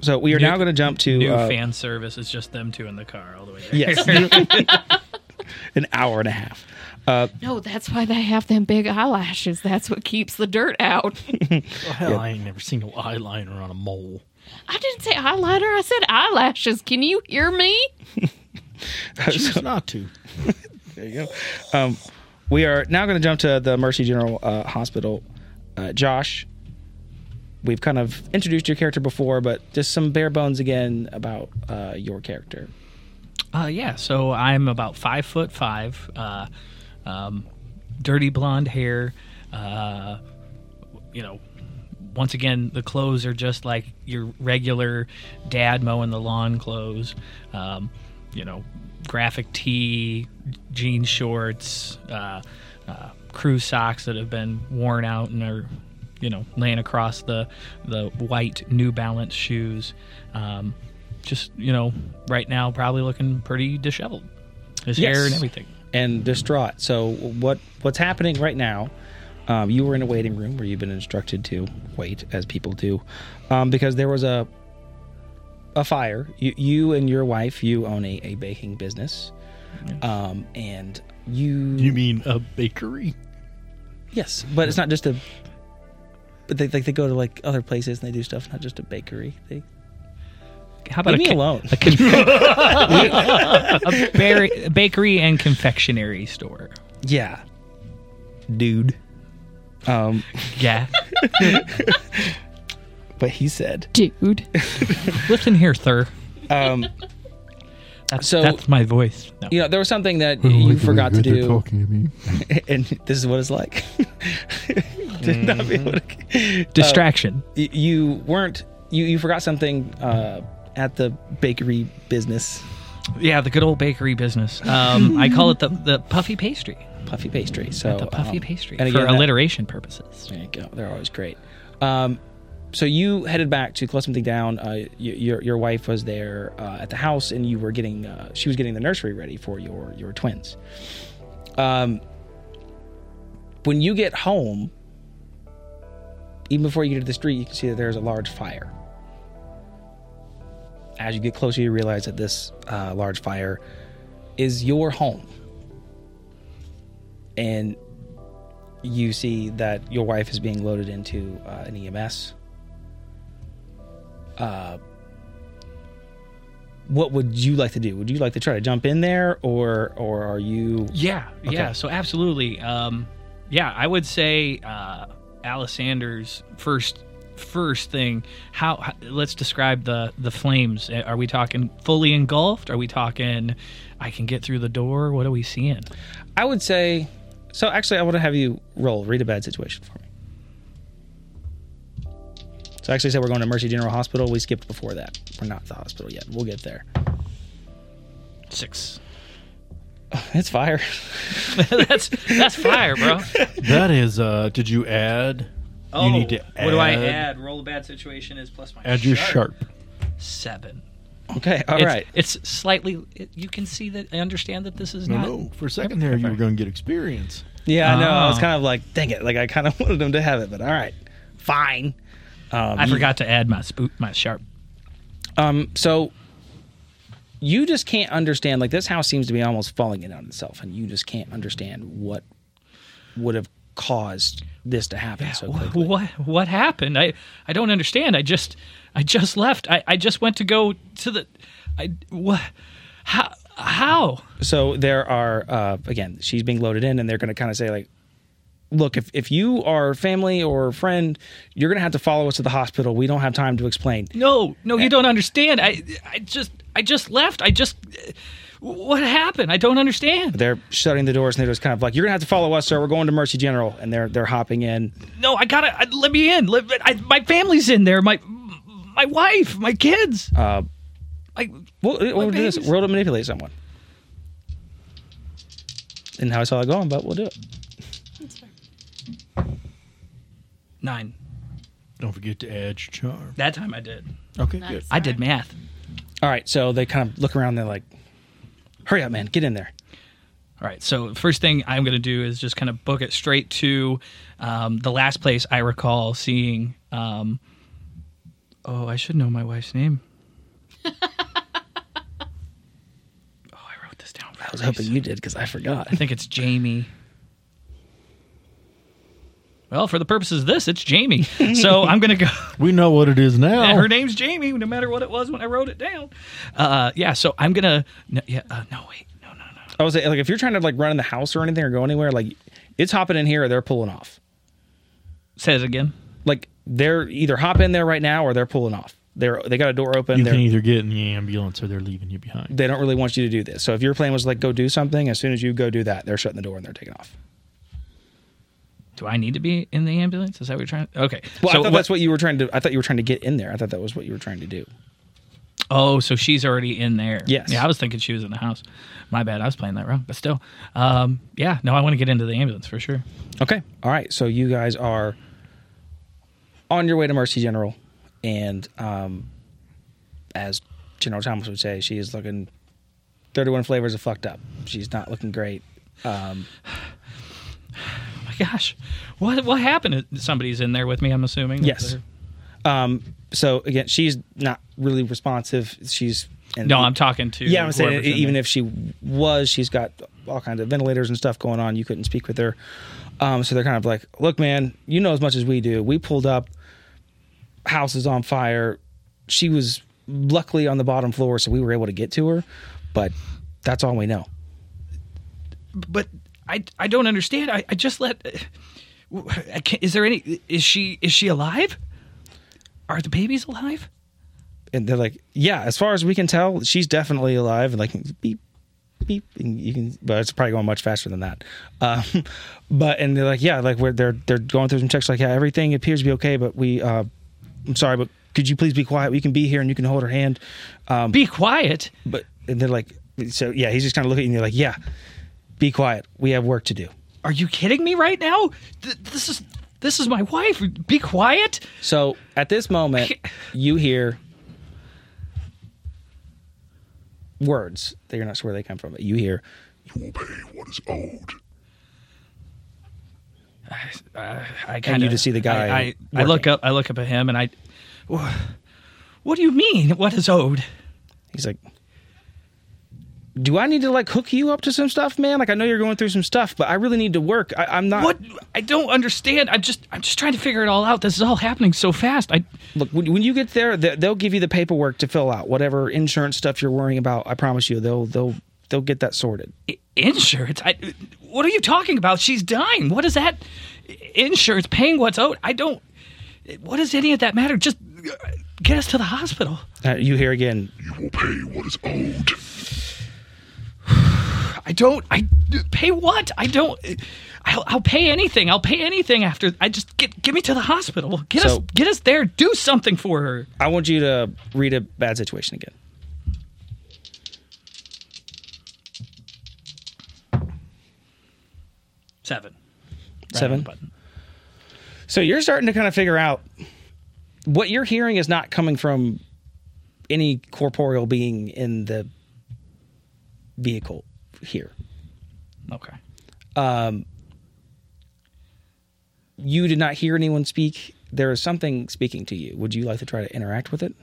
so we are New- now going to jump to New uh, fan service It's just them two in the car all the way there. yes, an hour and a half. Uh, No, that's why they have them big eyelashes. That's what keeps the dirt out. Well, hell, I ain't never seen no eyeliner on a mole. I didn't say eyeliner. I said eyelashes. Can you hear me? Choose not to. There you go. Um, we are now going to jump to the Mercy General uh, Hospital. Uh, Josh, we've kind of introduced your character before, but just some bare bones again about uh, your character. Uh, yeah, so I'm about five foot five, uh, um, dirty blonde hair. Uh, you know, once again, the clothes are just like your regular dad mowing the lawn clothes. Um, you know, graphic tee, jean shorts, uh, uh, crew socks that have been worn out and are, you know, laying across the the white New Balance shoes. Um, just you know, right now probably looking pretty disheveled. His Yes. hair and everything. and distraught. So what what's happening right now? Um, you were in a waiting room where you've been instructed to wait, as people do, um, because there was a a fire. You, you and your wife, you own a, a baking business, um, and you You mean a bakery? yes, but it's not just a. But they like they go to like other places and they do stuff, not just a bakery. They How about leave a, me ca- alone. a, conf- a berry, bakery and confectionery store? yeah, dude. Um, Yeah, but he said, Dude. listen here, sir. um, That's, So- that's my voice. No. you know, there was something that you forgot to do. Talking to me. and this is what it's like. to not be able to, Distraction. y- you weren't you, you forgot something uh, at the bakery business. yeah, the good old bakery business. Um, I call it the the puffy pastry. Puffy pastry. So the puffy um, pastry and for again, that- alliteration purposes. There you go. They're always great. Um, so you headed back to close something down. Uh, y- your your wife was there uh, at the house, and you were getting uh, she was getting the nursery ready for your your twins. Um, when you get home, even before you get to the street, you can see that there's a large fire. As you get closer, you realize that this uh, large fire is your home, and you see that your wife is being loaded into uh, an EMS. Uh, what would you like to do? Would you like to try to jump in there, or or are you? Yeah, yeah. So absolutely, um, yeah. I would say uh, Alessander's first first thing. How, how? Let's describe the the flames. Are we talking fully engulfed? Are we talking? I can get through the door. What are we seeing? I would say. So actually, I want to have you roll read a bad situation for me. So I actually said we're going to Mercy General Hospital. We skipped before that. We're not at the hospital yet. We'll get there. Six. It's fire. that's that's fire, bro. That is. uh Did you add? you need to. Oh, What do I add? Roll a bad situation is plus my Add your sharp. seven. Okay. All it's, right. It's slightly. You can see that. I understand that this is No, not. no. For a second there, you were going to get experience. Yeah, I know. I was Oh. kind of like, dang it. Like I kind of wanted them to have it, but all right, fine. Um, I you- forgot to add my spook, my sharp. Um, so you just can't understand. Like this house seems to be almost falling in on itself, and you just can't understand what would have caused this to happen so quickly. What what happened? I I don't understand. I just I just left. I, I just went to go to the. I what? How how? So there are uh, again, she's being loaded in, and they're going to kind of say like. Look, if, if you are family or friend, you're going to have to follow us to the hospital. We don't have time to explain. No no you don't understand. I I just I just left. I just. What happened? I don't understand. They're shutting the doors, and they're just kind of like, "You're going to have to follow us, sir. We're going to Mercy General," and they're they're hopping in. No, I gotta I, let me in. Let, I, my family's in there. My my wife, my kids. Uh, My, We'll, we'll do this. babies. Roll to manipulate someone. And how I saw it going, but we'll do it. nine. Don't forget to add your charm. That time I did. Okay, Nice. good. I did math. All right, so they kind of look around. They're like, "Hurry up, man! Get in there." All right. So first thing I'm going to do is just kind of book it straight to um, the last place I recall seeing. Um, oh, I should know my wife's name. oh, I wrote this down. For I was hoping reason. you did because I forgot. I think it's Jamie. Well, for the purposes of this, it's Jamie. So I'm going to go. We know what it is now. Yeah, her name's Jamie, no matter what it was when I wrote it down. Uh, yeah, so I'm gonna. No, yeah, uh, no, wait, no, no, no. I was like, if you're trying to like run in the house or anything or go anywhere, like it's hopping in here or they're pulling off. Say it again. Like they're either hop in there right now or they're pulling off. They're they got a door open. you They're, can either get in the ambulance or they're leaving you behind. they don't really want you to do this. So if your plan was like go do something, as soon as you go do that, they're shutting the door and they're taking off. Do I need to be in the ambulance? Is that what you're trying? To, Okay. Well, so I thought that's what you were trying to. I thought you were trying to get in there. I thought that was what you were trying to do. Oh, so she's already in there. Yes. Yeah, I was thinking she was in the house. My bad. I was playing that wrong. But still, um, yeah. No, I want to get into the ambulance for sure. Okay. All right. So you guys are on your way to Mercy General, and um, as General Thomas would say, she is looking 31 flavors of fucked up. She's not looking great. Um, Oh my gosh, what what happened? Somebody's in there with me. I'm assuming. yes. Um, so again, she's not really responsive. She's and No, I'm talking to. Yeah, I'm saying even if she was, she's got all kinds of ventilators and stuff going on. You couldn't speak with her. Um, so they're kind of like, look, man, you know as much as we do. We pulled up, house is on fire. She was luckily on the bottom floor, so we were able to get to her, but that's all we know. but I I don't understand. I, I just let. I is there any? Is she is she alive? Are the babies alive? And they're like, yeah, as far as we can tell, she's definitely alive. And like, beep, beep, and you can, but it's probably going much faster than that. Um, but and they're like, yeah, like we're they're they're going through some checks. Like, yeah, everything appears to be okay, but we, uh, I'm sorry, but could you please be quiet? We can be here and you can hold her hand. Um, Be quiet. but and they're like, so yeah, he's just kind of looking at you like, yeah, Be quiet. We have work to do. Are you kidding me right now? Th- this is this is my wife. Be quiet. So at this moment, you hear words that you're not sure where they come from. But you hear, You will pay what is owed. Uh, I kind you just see the guy I, I, I look up. I look up at him, and I. What do you mean? What is owed? he's like, "Do I need to like hook you up to some stuff, man? Like I know you're going through some stuff, but I really need to work. I, I'm not. What? I don't understand. I'm just. I'm just trying to figure it all out. This is all happening so fast. I. Look, when, when you get there, they- they'll give you the paperwork to fill out. Whatever insurance stuff you're worrying about, I promise you, they'll they'll they'll get that sorted. Insurance? I, what are you talking about? She's dying. What is that? Insurance paying what's owed? I don't. What does any of that matter? Just get us to the hospital. Uh, you hear again. You will pay what is owed. I don't. I pay what? I don't. I'll, I'll pay anything. I'll pay anything after. I just get get me to the hospital. Get us get us there. Do something for her. I want you to read a bad situation again. Seven. Seven? Button. So you're starting to kind of figure out what you're hearing is not coming from any corporeal being in the vehicle here. Okay. Um, You did not hear anyone speak. There is something speaking to you. Would you like to try to interact with it?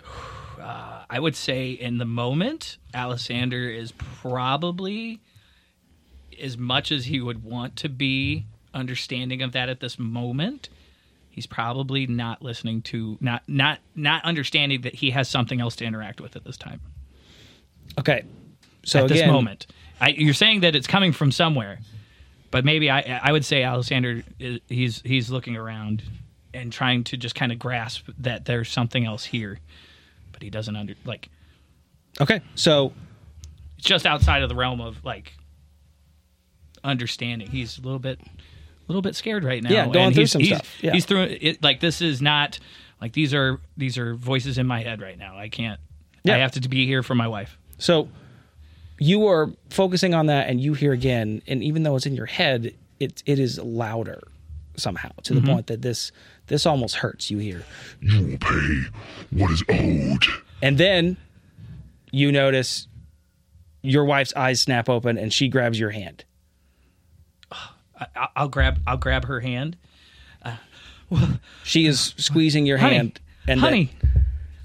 Uh, I would say in the moment, Alessander is probably as much as he would want to be understanding of that at this moment. He's probably not listening to not not not understanding that he has something else to interact with at this time. Okay. So at again, this moment, I, you're saying that it's coming from somewhere, but maybe I I would say Alexander is, he's he's looking around and trying to just kind of grasp that there's something else here, but he doesn't under like Okay. So it's just outside of the realm of like understanding. He's a little bit, a little bit scared right now. Yeah, going and through he's, some he's, stuff. Yeah. He's through it. Like this is not like these are these are voices in my head right now. I can't. Yeah. I have to be here for my wife. So you are focusing on that, and you hear again, and even though it's in your head, it it is louder somehow to the mm-hmm. point that this this almost hurts. You hear, You will pay what is owed. and then you notice your wife's eyes snap open, and she grabs your hand. I, I'll- I'll grab I'll grab her hand. She is squeezing your Honey, hand, and honey,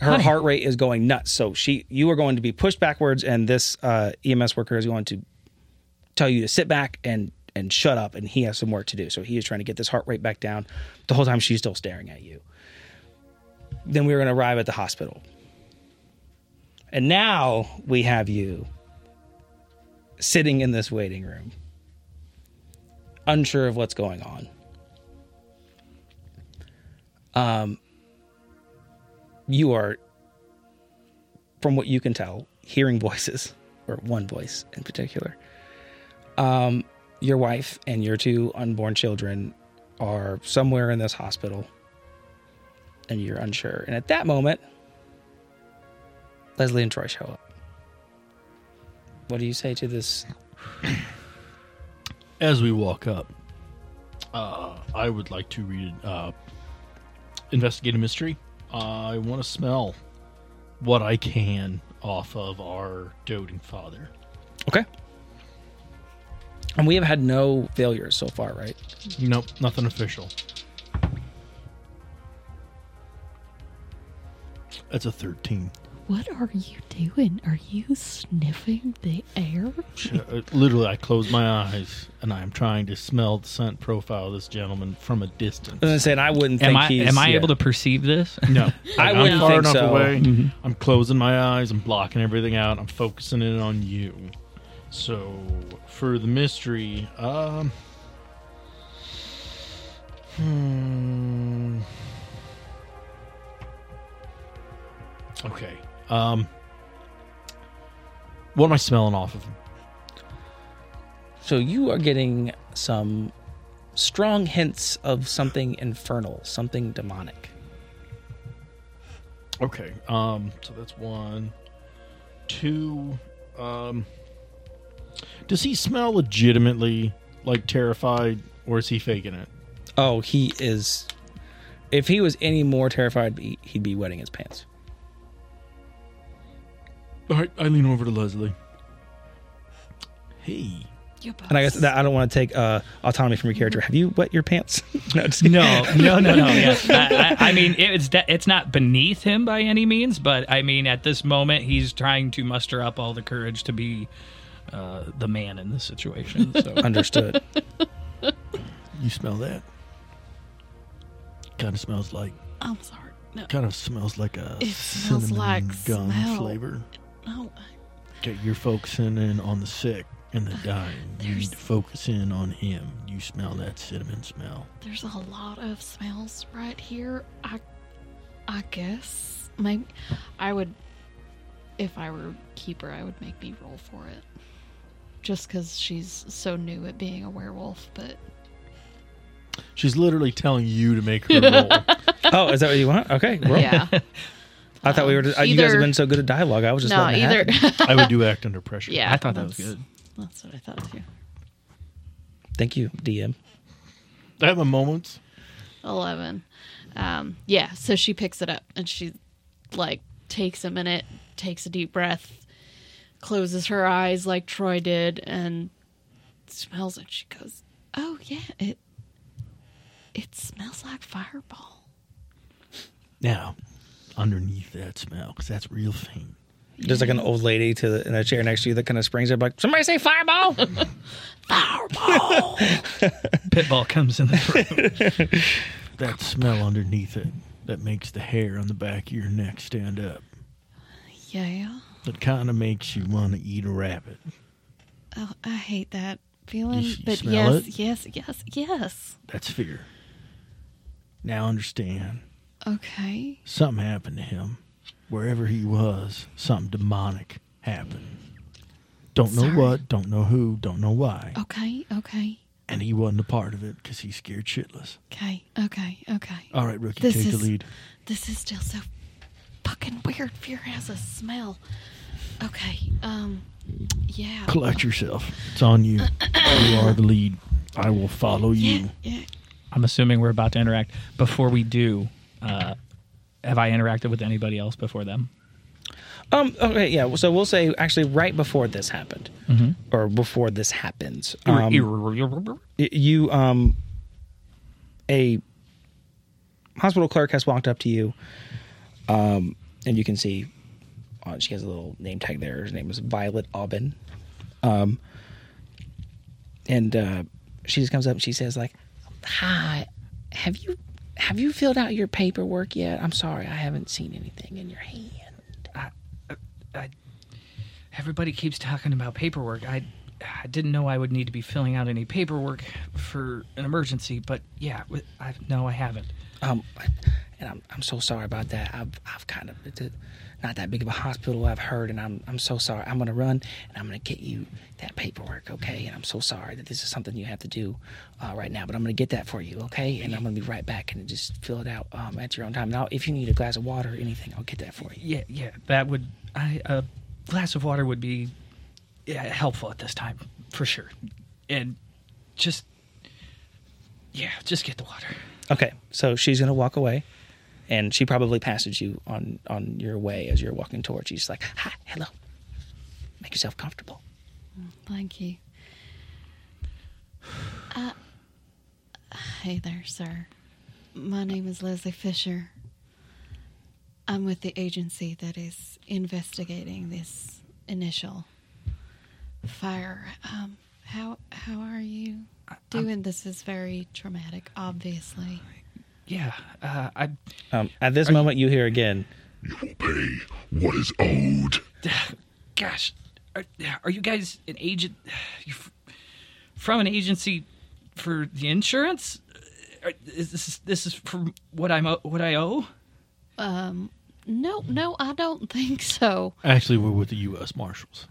her honey. heart rate is going nuts. So she, you are going to be pushed backwards, and this uh, EMS worker is going to tell you to sit back and and shut up, and he has some work to do. So he is trying to get this heart rate back down. The whole time she's still staring at you. Then we are going to arrive at the hospital, and now we have you sitting in this waiting room, unsure of what's going on. Um, you are, from what you can tell, hearing voices, or one voice in particular. Um, your wife and your two unborn children are somewhere in this hospital, and you're unsure. And at that moment, Leslie and Troy show up. What do you say to this? As we walk up, uh, I would like to read uh, investigate a mystery. I want to smell what I can off of our doting father. Okay. And we have had no failures so far, right? Nope, nothing official. That's a thirteen. What are you doing? Are you sniffing the air? Uh, Literally, I close my eyes and I am trying to smell the scent profile of this gentleman from a distance. I was saying I wouldn't am think I he's. am I yeah. able to perceive this? No, I Like, wouldn't I'm far think enough so. away. I'm closing my eyes. I'm blocking everything out. I'm focusing in on you. So for the mystery, um, hmm, okay, um, what am I smelling off of him? So you are getting some strong hints of something infernal, something demonic. Okay, um, so that's one, two, um. Does he smell legitimately like terrified, or is he faking it? Oh, he is. If he was any more terrified, he- he'd be wetting his pants. All right, I lean over to Leslie. Hey, And I guess that I don't want to take uh, autonomy from your character. Have you wet your pants? no, just. No, no, no, no. Yeah. I, I, I mean, it's de- it's not beneath him by any means, but I mean, at this moment, he's trying to muster up all the courage to be uh, the man in this situation. So Understood. you smell that? Kind of smells like. I'm sorry. No, Kind of smells like a It smells cinnamon like gum smell. flavor. No. Okay, you're focusing in on the sick and the uh, dying. You need to focus in on him. You smell that cinnamon smell. There's a lot of smells right here. I, I guess maybe I would, if I were keeper, I would make me roll for it. Just because she's so new at being a werewolf, but She's literally telling you to make her roll. oh, is that what you want? Okay. roll. yeah, I thought we were. Um, you guys have been so good at dialogue. I was just no, either. I would do act under pressure. yeah, I thought that was good. That's what I thought too. Thank you, DM. I have a moment. 11 um yeah so she picks it up and she like takes a minute takes a deep breath closes her eyes like troy did and smells it she goes oh yeah it it smells like fireball Now, underneath that smell, because that's real faint. There's like an old lady to the, in a chair next to you that kind of springs up like, somebody say fireball. fireball Pitbull comes in the room. That smell underneath it that makes the hair on the back of your neck stand up. yeah That kind of makes you want to eat a rabbit. oh, i hate that feeling You- you but smell yes it? yes yes yes That's fear. Now understand, okay something happened to him. Wherever he was, something demonic happened. Don't know Sorry. what, don't know who, don't know why. okay okay And he wasn't a part of it because he's scared shitless. okay okay okay All right, rookie, This take is- the lead. This is still so fucking weird. Fear has a smell. Okay, um, yeah. Collect yourself. It's on you. you are the lead. I will follow you. Yeah, yeah. I'm assuming we're about to interact. Before we do, uh, have I interacted with anybody else before them? Um. Okay. Yeah. So we'll say actually right before this happened, or before this happens, um, you um a hospital clerk has walked up to you, um, and you can see uh, she has a little name tag there. Her name is Violet Aubin, um, and uh, she just comes up and she says like, "Hi, have you have you filled out your paperwork yet? I'm sorry, I haven't seen anything in your hand." Everybody keeps talking about paperwork. I, I didn't know I would need to be filling out any paperwork for an emergency, but yeah, I no, I haven't. Um, and I'm I'm so sorry about that. I've I've kind of not that big of a hospital. I've heard, and I'm I'm so sorry. I'm gonna run and I'm gonna get you that paperwork, okay? And I'm so sorry that this is something you have to do uh, right now, but I'm gonna get that for you, okay? And I'm gonna be right back and just fill it out um, at your own time. Now, if you need a glass of water or anything, I'll get that for you. Yeah, yeah, that would I a glass of water would be yeah, helpful at this time for sure, and just yeah, just get the water. Okay, so she's gonna walk away, and she probably passes you on on your way as you're walking towards. She's like, "Hi, hello, make yourself comfortable." Thank you. Uh, hey there, sir. My name is Leslie Fisher. I'm with the agency that is investigating this initial fire. Um, how how are you doing? This is very traumatic, obviously. Yeah, uh, I Um, at this moment, you hear again. You will pay what is owed. gosh, are, are you guys an agent? You from an agency for the insurance? Uh, Is this this is from what I'm what I owe? Um, no, no, I don't think so. Actually, we're with the U.S. Marshals.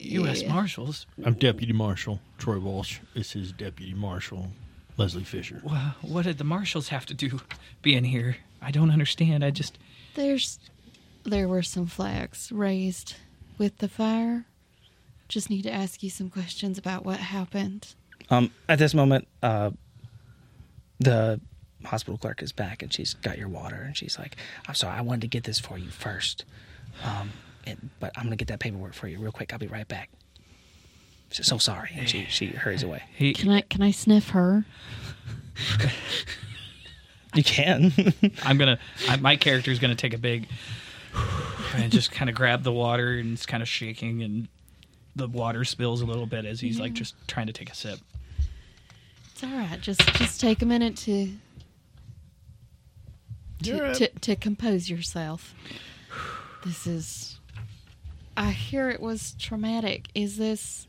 U.S. Yeah. Marshals. I'm Deputy Marshal Troy Walsh. This is Deputy Marshal Leslie Fisher. Well, what did the marshals have to do being here? I don't understand. I just There's there were some flags raised with the fire just need to ask you some questions about what happened. Um, at this moment, uh, the hospital clerk is back and she's got your water and she's like, "I'm sorry, I wanted to get this for you first, um, and, but I'm gonna get that paperwork for you real quick. I'll be right back." She's so sorry, and she she hurries away. He, Can I can I sniff her? You can. I'm gonna. I, my character's gonna take a big and just kind of grab the water and it's kind of shaking and the water spills a little bit as he's like just trying to take a sip. It's all right. Just just take a minute to to, to, to compose yourself. This is. I hear it was traumatic. Is this?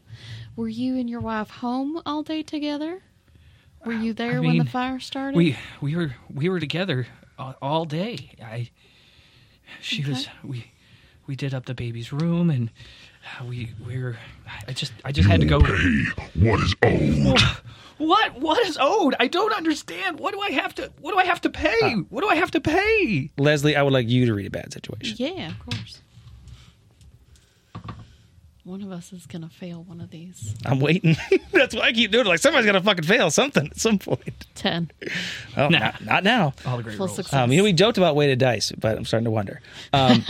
Were you and your wife home all day together? Were you there when the fire started? We we were we were together all, all day. I she was we we did up the baby's room and we we were I just I just had to go. Pay what is owed. What what is owed? I don't understand. What do I have to what do I have to pay? Uh, what do I have to pay? Leslie, I would like you to read a bad situation. Yeah, of course. One of us is gonna fail one of these. I'm waiting. That's why I keep doing it. Like somebody's gonna fucking fail something at some point. Ten. Oh, Nah. not, not now. All the great Full rolls. success. Um, you know, we joked about weighted dice, but I'm starting to wonder. Um,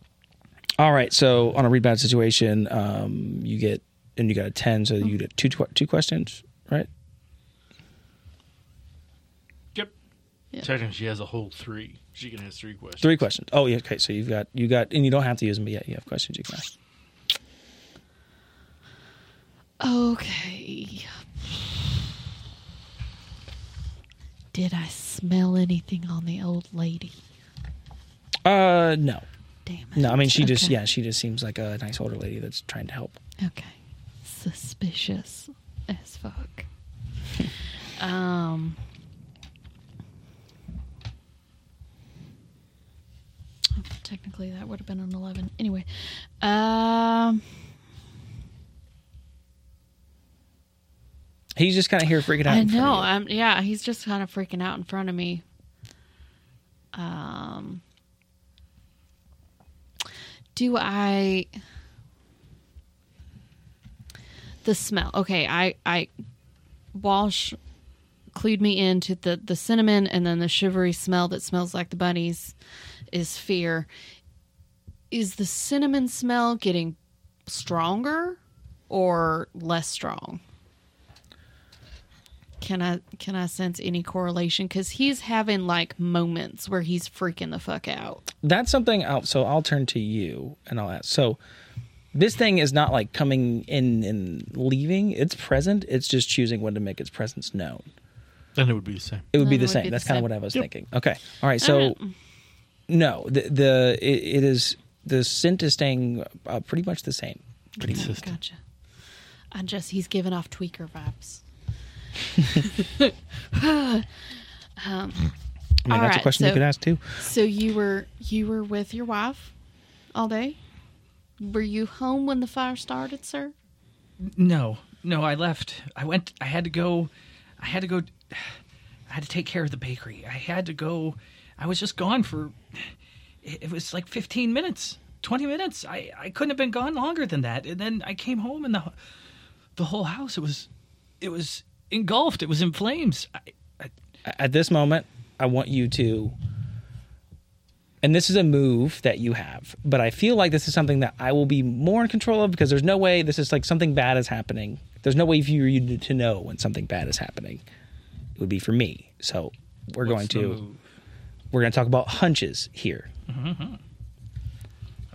all right, so on a rebound situation, um, you get and you got a ten, so you get two two questions, right? Yep. Yeah. Technically, she has a whole three. She can ask three questions. Three questions. Oh, yeah. Okay, so you've got you got, and you don't have to use them, but yet you have questions you can ask. Okay. Did I smell anything on the old lady? Uh, no, Damn it. no. I mean, she just Okay. yeah, she just seems like a nice older lady that's trying to help. Okay. Suspicious as fuck. um. Technically, that would have been an eleven. Anyway, um, He's just kind of here freaking out. I in front of know. I'm yeah. He's just kind of freaking out in front of me. Um. Do I? The smell. Okay, I I Walsh clued me into the the cinnamon and then the shivery smell that smells like the bunnies is fear. Is the cinnamon smell getting stronger or less strong? Can I can I sense any correlation? Because he's having like moments where he's freaking the fuck out. that's something I'll, so I'll turn to you and I'll ask. So this thing is not like coming in and leaving. It's present. It's just choosing when to make its presence known. Then it would be the same. It would be the would same. be the That's kind of what I was thinking. Okay. All right. So Alright. no, the the it, it is the scent is staying uh, pretty much the same. Pretty. Consistent. Gotcha. I just he's giving off tweaker vibes. Um, I mean, All that's a right, question you could ask too. so you were you were with your wife all day. Were you home when the fire started, sir? No, no, I left. I went. I had to go. I had to go. I had to take care of the bakery. I had to go. I was just gone for. It, it was like 15 minutes, 20 minutes. I I couldn't have been gone longer than that. And then I came home and the the whole house it was it was engulfed. It was in flames. I, I, At this moment, I want you to. And this is a move that you have, but I feel like this is something that I will be more in control of because there's no way this is like something bad is happening. There's no way for you to know when something bad is happening. It would be for me. So we're going what's the to move? we're going to talk about hunches here. Mm-hmm.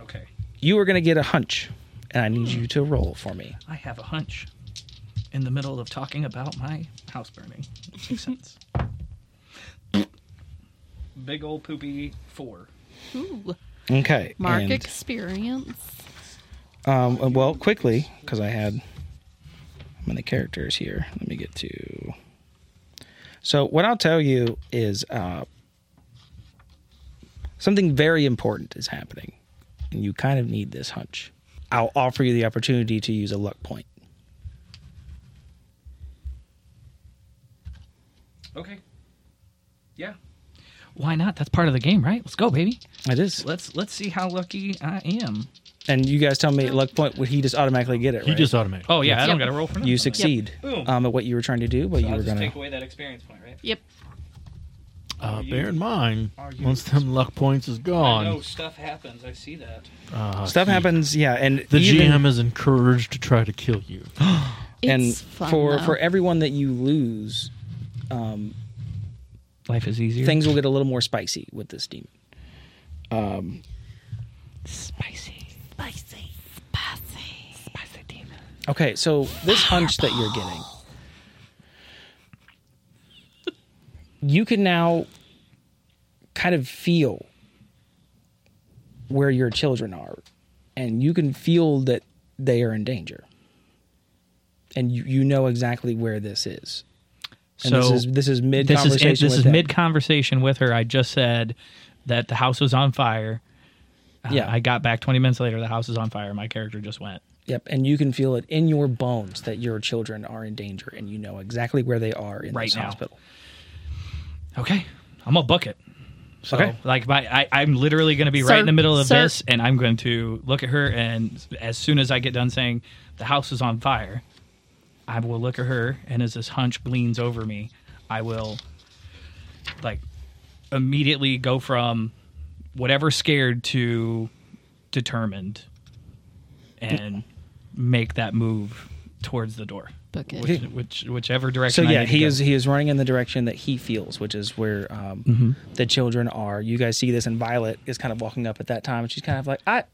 Okay, You are going to get a hunch, and I need you to roll for me. I have a hunch. In the middle of talking about my house burning, makes sense. Big old poopy four. Ooh, Okay. mark and, experience. um, uh, well, quickly because I had how many characters here. Let me get to. So what I'll tell you is uh, something very important is happening, and you kind of need this hunch. I'll offer you the opportunity to use a luck point. Okay. Yeah. Why not? That's part of the game, right? Let's go, baby. It is. Let's let's see how lucky I am. And you guys tell me at luck point would he just automatically get it? He right? just automated. Oh yeah, I don't Yep. got to roll for nothing. you succeed Boom. um, at what you were trying to do, but you I'll were just gonna. take away that experience point, right? Yep. Uh, bear in mind, once them luck points is I know gone, stuff happens. I see that. uh, Stuff he- happens, yeah, and The even- GM is encouraged to try to kill you. and It's fun, for though. for everyone that you lose, um, Life is easier. things will get a little more spicy with this demon. spicy. spicy, spicy, Spicy demon. Okay, so this hunch that you're getting, you can now kind of feel where your children are, and you can feel that they are in danger, and you, you know exactly where this is. And So this is this is mid This is conversation. it, this with is mid conversation with her. I just said that the house was on fire. Uh, Yeah. I got back 20 minutes later. The house is on fire. My character just went. Yep, and you can feel it in your bones that your children are in danger, and you know exactly where they are in Right this now. hospital. Okay, I'm gonna book it. So, Okay. like, my, I, I'm literally going to be right in the middle of sir- this, and I'm going to look at her, and as soon as I get done saying the house is on fire, I will look at her, and as this hunch gleans over me, I will, like, immediately go from whatever scared to determined, and make that move towards the door, Book it. which, which whichever So direction. I yeah, need to he go. is he is running in the direction that he feels, which is where um, the children are. You guys see this, and Violet is kind of walking up at that time, and she's kind of like, "I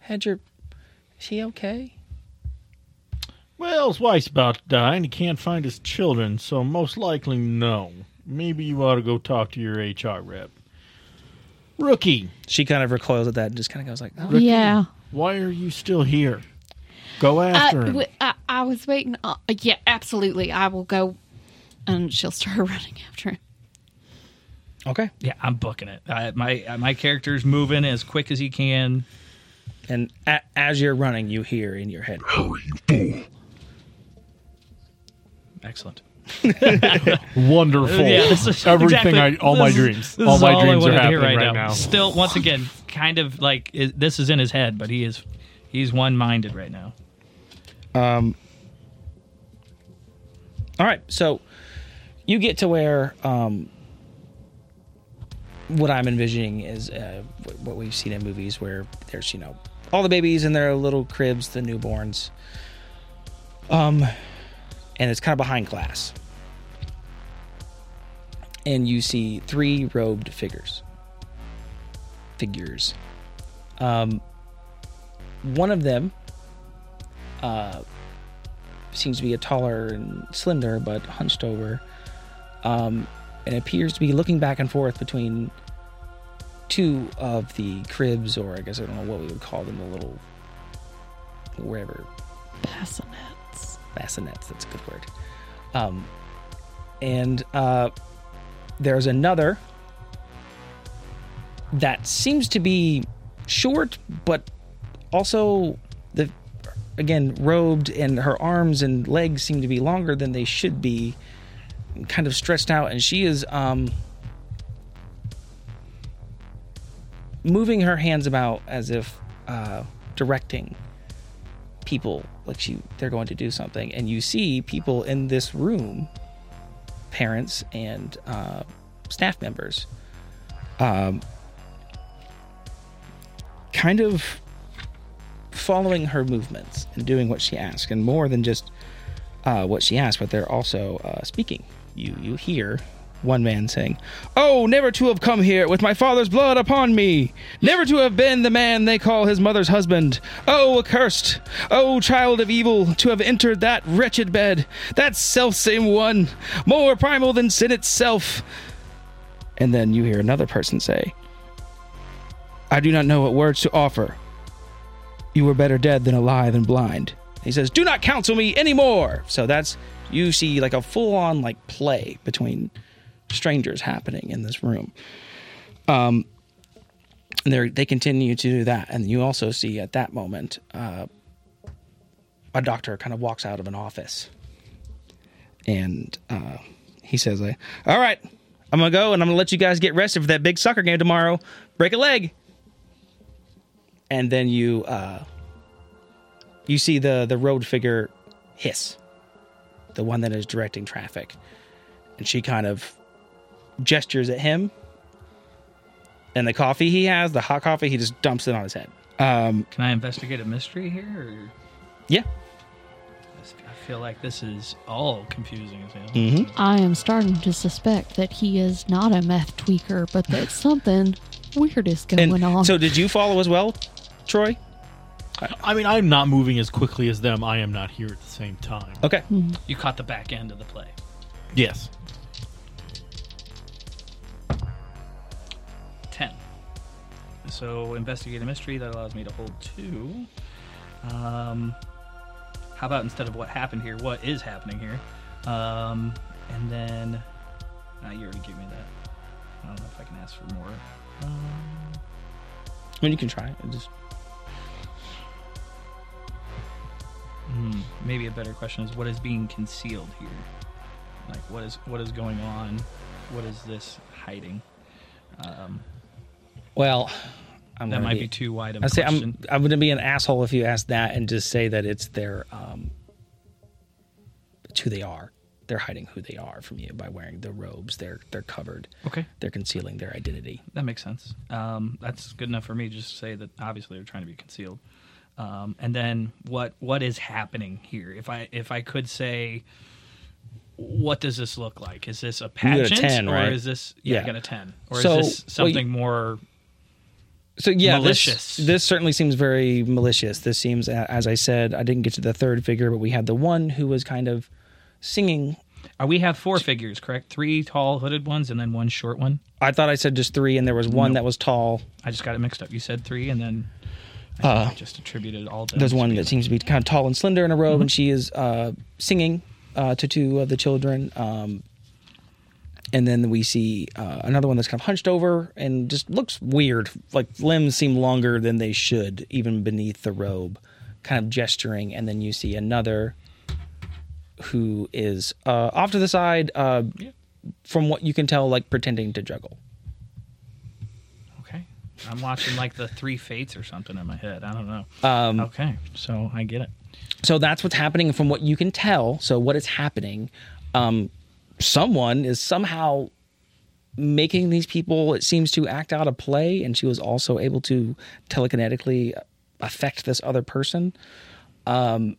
had your, is he okay?" Well, his wife's about to die, and he can't find his children, so most likely no. Maybe you ought to go talk to your HR rep. Rookie, She kind of recoils at that and just kind of goes like, oh. Rookie, Yeah. why are you still here? Go after I, him. w- I, I was waiting. Uh, yeah, absolutely. I will go, and she'll start running after him. "Okay." Yeah, I'm booking it. Uh, my uh, my character's moving as quick as he can. And a- as you're running, you hear in your head, Hurry, you fool. Excellent. Wonderful. Yeah, this is everything. exactly- I all my this is- dreams. this All is my all I dreams are wanted to hear happening right, now. Still, once again, kind of like i this is in his head, but he is he's one minded right now. All right, so you get to where um, what I'm envisioning is uh, wh- what we've seen in movies, where there's you know all the babies in their little cribs, the newborns, um, and it's kind of behind glass, and you see three robed figures. Figures. Um, one of them uh, seems to be a taller and slender, but hunched over, um, and appears to be looking back and forth between two of the cribs, or I guess I don't know what we would call them, the little wherever Bassinets. Bassinets. That's a good word. Um, and uh, there's another that seems to be short, but also the again robed, and her arms and legs seem to be longer than they should be, kind of stretched out, and she is um, moving her hands about as if uh, directing people like she they're going to do something. And you see people in this room parents and uh, staff members um, kind of following her movements and doing what she asks and more than just uh, what she asked but they're also uh, speaking. You you hear one man saying, Oh, never to have come here with my father's blood upon me! Never to have been the man they call his mother's husband! Oh, accursed! Oh, child of evil, to have entered that wretched bed! That selfsame one! More primal than sin itself! And then you hear another person say, I do not know what words to offer. You were better dead than alive and blind. He says, Do not counsel me anymore! So that's, you see like a full on like play between strangers happening in this room. Um, they they continue to do that, and you also see at that moment uh, a doctor kind of walks out of an office, and uh, he says, "All right, I'm gonna go, and I'm gonna let you guys get rested for that big soccer game tomorrow. Break a leg." And then you uh, you see the the road figure hiss, the one that is directing traffic, and she kind of gestures at him. And the coffee he has, the hot coffee, he just dumps it on his head. Um, Can I investigate a mystery here? Or? yeah. I feel like this is all confusing as hell. Mhm. I am starting to suspect that he is not a meth tweaker, but that something weird is going And on. so, did you follow as well, Troy? I mean, I'm not moving as quickly as them. I am not here at the same time. Okay. You caught the back end of the play. Yes. So investigate a mystery that allows me to hold two. Um, how about instead of what happened here, what is happening here? Um, and then uh, you already gave me that. I don't know if I can ask for more. Um, I mean, you can try. it. Just hmm, maybe a better question is what is being concealed here? Like what is what is going on? What is this hiding? Um, well, I'm that might be, too wide of a I say. I'm I'm going to be an asshole if you ask that and just say that it's their um it's who they are. They're hiding who they are from you by wearing the robes. They're they're covered. okay. They're concealing their identity. That makes sense. Um, that's good enough for me. Just to say that obviously they're trying to be concealed. Um, and then what what is happening here? If I if I could say, what does this look like? Is this a pageant 10, or right? is this yeah, I Yeah. got a ten or So, is this well, you- something more? So yeah, Malicious. This, this certainly seems very malicious. This seems, as I said, I didn't get to the third figure, but we had the one who was kind of singing. Uh, we have four figures, correct? Three tall hooded ones and then one short one. I thought I said just three, and there was one Nope. that was tall. I just got it mixed up. You said three, and then I Uh, just attributed all. to There's one that seems to be kind of tall and slender in a robe, and Mm-hmm. she is uh, singing uh, to two of the children. Um, and then we see uh, another one that's kind of hunched over and just looks weird. Like limbs seem longer than they should, even beneath the robe, kind of gesturing. And then you see another who is uh, off to the side, uh, from what you can tell, like pretending to juggle. Okay, I'm watching like the three fates or something in my head. I don't know. Um, okay, so I get it. so that's what's happening from what you can tell so what is happening um, someone is somehow making these people it seems to act out a play and she was also able to telekinetically affect this other person um,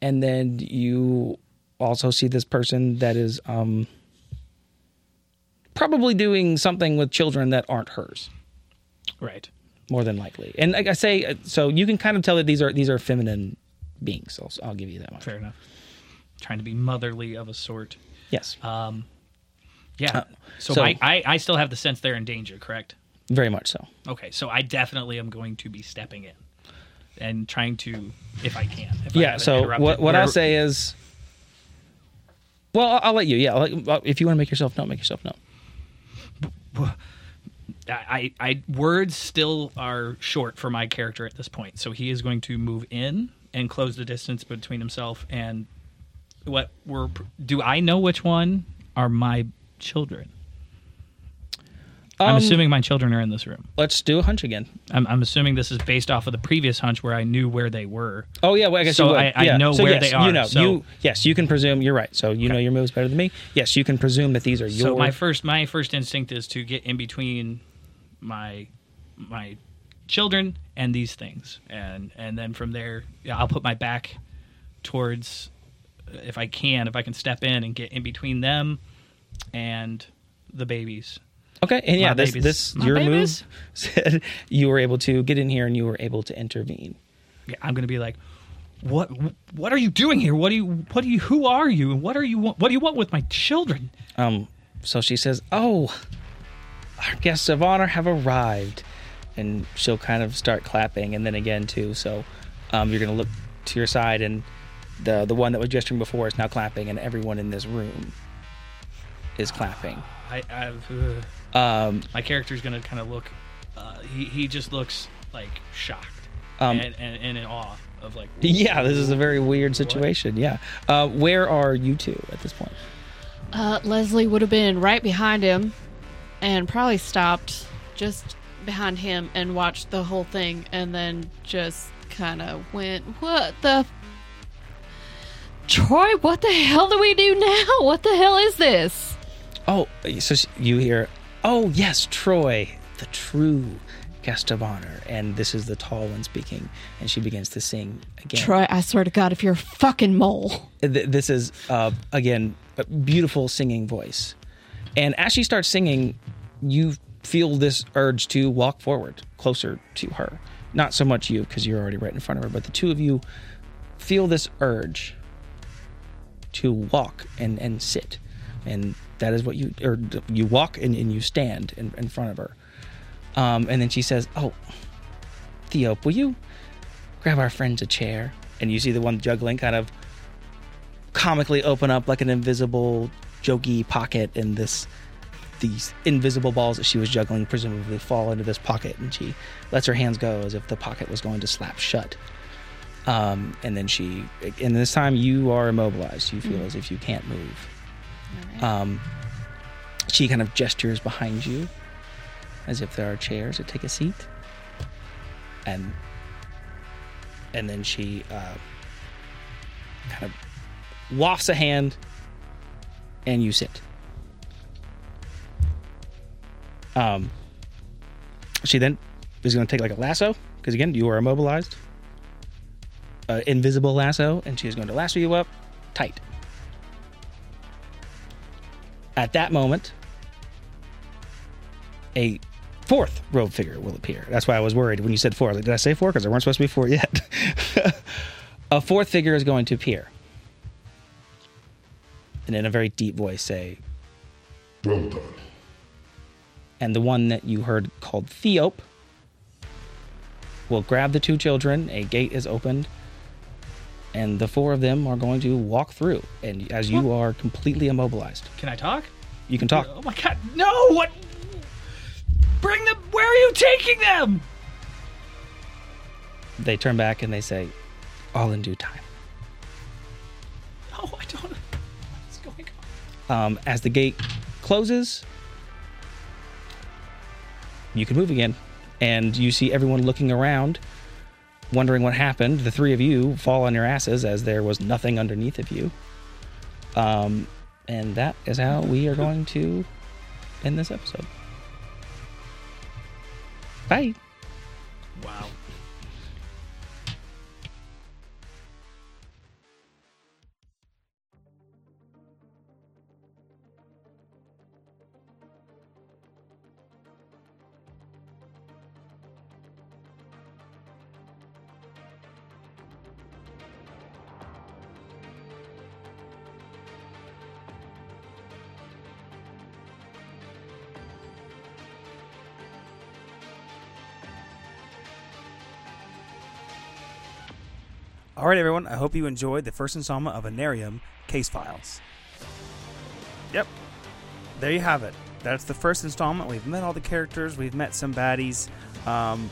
and then you also see this person that is um, probably doing something with children that aren't hers Right. more than likely and like i say uh, so you can kind of tell that these are these are feminine beings so i'll give you that one. Fair enough. Trying to be motherly of a sort. Yes Um, yeah. Uh, so so- my, I, I still have the sense they're in danger, correct? very much so Okay, so I definitely am going to be stepping in and trying to, if I can. If yeah haven't so what, what i'll say is well i'll, I'll let you yeah let, if you want to make yourself known make yourself known I, I, I words still are short for my character at this point. So he is going to move in and close the distance between himself and what we're. Do I know which one are my children? I'm Um, assuming my children are in this room. let's do a hunch again I'm, I'm assuming this is based off of the previous hunch where I knew where they were. oh yeah well, i guess So you would. I- I yeah. know so where yes, they are, you know so- you yes you can presume you're right so you know your moves better than me yes you can presume that these are your So my first my first instinct is to get in between my my children and these things, and and then from there, yeah, I'll put my back towards if I can, if I can step in and get in between them and the babies. okay and yeah my this babies. this My your babies? move said you were able to get in here and you were able to intervene Yeah, I'm gonna be like. What what are you doing here? What do you what do you who are you and what are you what do you want with my children? Um, so she says, "Oh, our guests of honor have arrived," and she'll kind of start clapping, and then again too. So, um, you're gonna look to your side, and the the one that was gesturing before is now clapping, and everyone in this room is clapping. I I've, uh, Um, my character's gonna kind of look uh, he, he just looks like shocked Um, and, and, and in awe of like yeah, this is a very weird situation. Yeah. Uh, where are you two at this point? Uh, Leslie would have been right behind him and probably stopped just behind him and watched the whole thing and then just kind of went, "What the Troy, what the hell do we do now? What the hell is this?" Oh, so you hear, oh, yes, Troy, the true guest of honor. And this is the tall one speaking. And she begins to sing again. Troy, I swear to God, if you're a fucking mole. This is, uh, again, a beautiful singing voice. And as she starts singing, you feel this urge to walk forward closer to her. Not so much you, because you're already right in front of her, but the two of you feel this urge to walk and, and sit. And that is what you, or you walk and, and you stand in, in front of her. Um, and then she says, Oh, Theope, will you grab our friends a chair? And you see the one juggling kind of comically open up like an invisible jokey pocket and this these invisible balls that she was juggling presumably fall into this pocket and she lets her hands go as if the pocket was going to slap shut um, and then she and this time you are immobilized. You feel as if you can't move. Um, she kind of gestures behind you as if there are chairs to take a seat. And and then she uh, kind of wafts a hand and you sit. Um, she then is going to take like a lasso because again you are immobilized, uh, invisible lasso, and she is going to lasso you up tight. At that moment, a fourth robe figure will appear. That's why I was worried when you said four. Like, did I say four? Because there weren't supposed to be four yet. a fourth figure is going to appear and in a very deep voice say, Well done. and the one that you heard called Theope will grab the two children. A gate is opened, and the four of them are going to walk through. And as you are completely immobilized, Can I talk? you can talk. Oh my god, no! What? Bring them. Where are you taking them? They turn back and they say, "All in due time." Oh, I don't. What's going on? Um, as the gate closes, you can move again, and you see everyone looking around, wondering what happened. The three of you fall on your asses as there was nothing underneath of you. Um, and that is how we are going to end this episode. Bye. All right, everyone. I hope you enjoyed the first installment of Anereum Case Files. Yep. There you have it. That's the first installment. We've met all the characters. We've met some baddies. Um,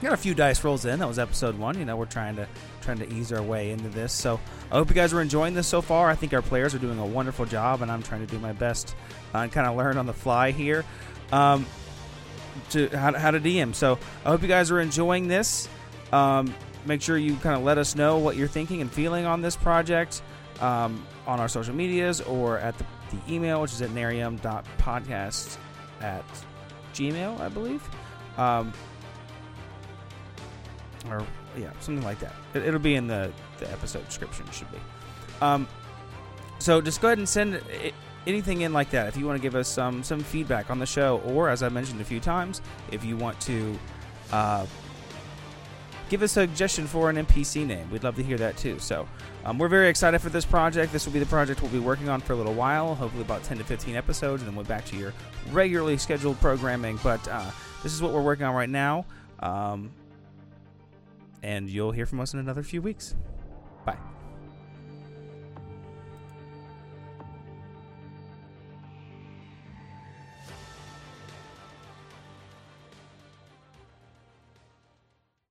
got a few dice rolls in. That was episode one. You know, we're trying to trying to ease our way into this. So I hope you guys are enjoying this so far. I think our players are doing a wonderful job, and I'm trying to do my best uh, and kind of learn on the fly here. Um, to how, how to DM. So I hope you guys are enjoying this. Um, make sure you kind of let us know what you're thinking and feeling on this project um, on our social medias or at the, the email, which is at narium.podcast at gmail, I believe. Um, or, yeah, something like that. It, it'll be in the, the episode description, should be. Um, so just go ahead and send i anything in like that if you want to give us some some feedback on the show, or as I mentioned a few times, if you want to uh, give us a suggestion for an NPC name, we'd love to hear that too. So um, we're very excited for this project. This will be the project we'll be working on for a little while, hopefully about 10 to 15 episodes, and then we'll back to your regularly scheduled programming. But uh, this is what we're working on right now, um, and you'll hear from us in another few weeks.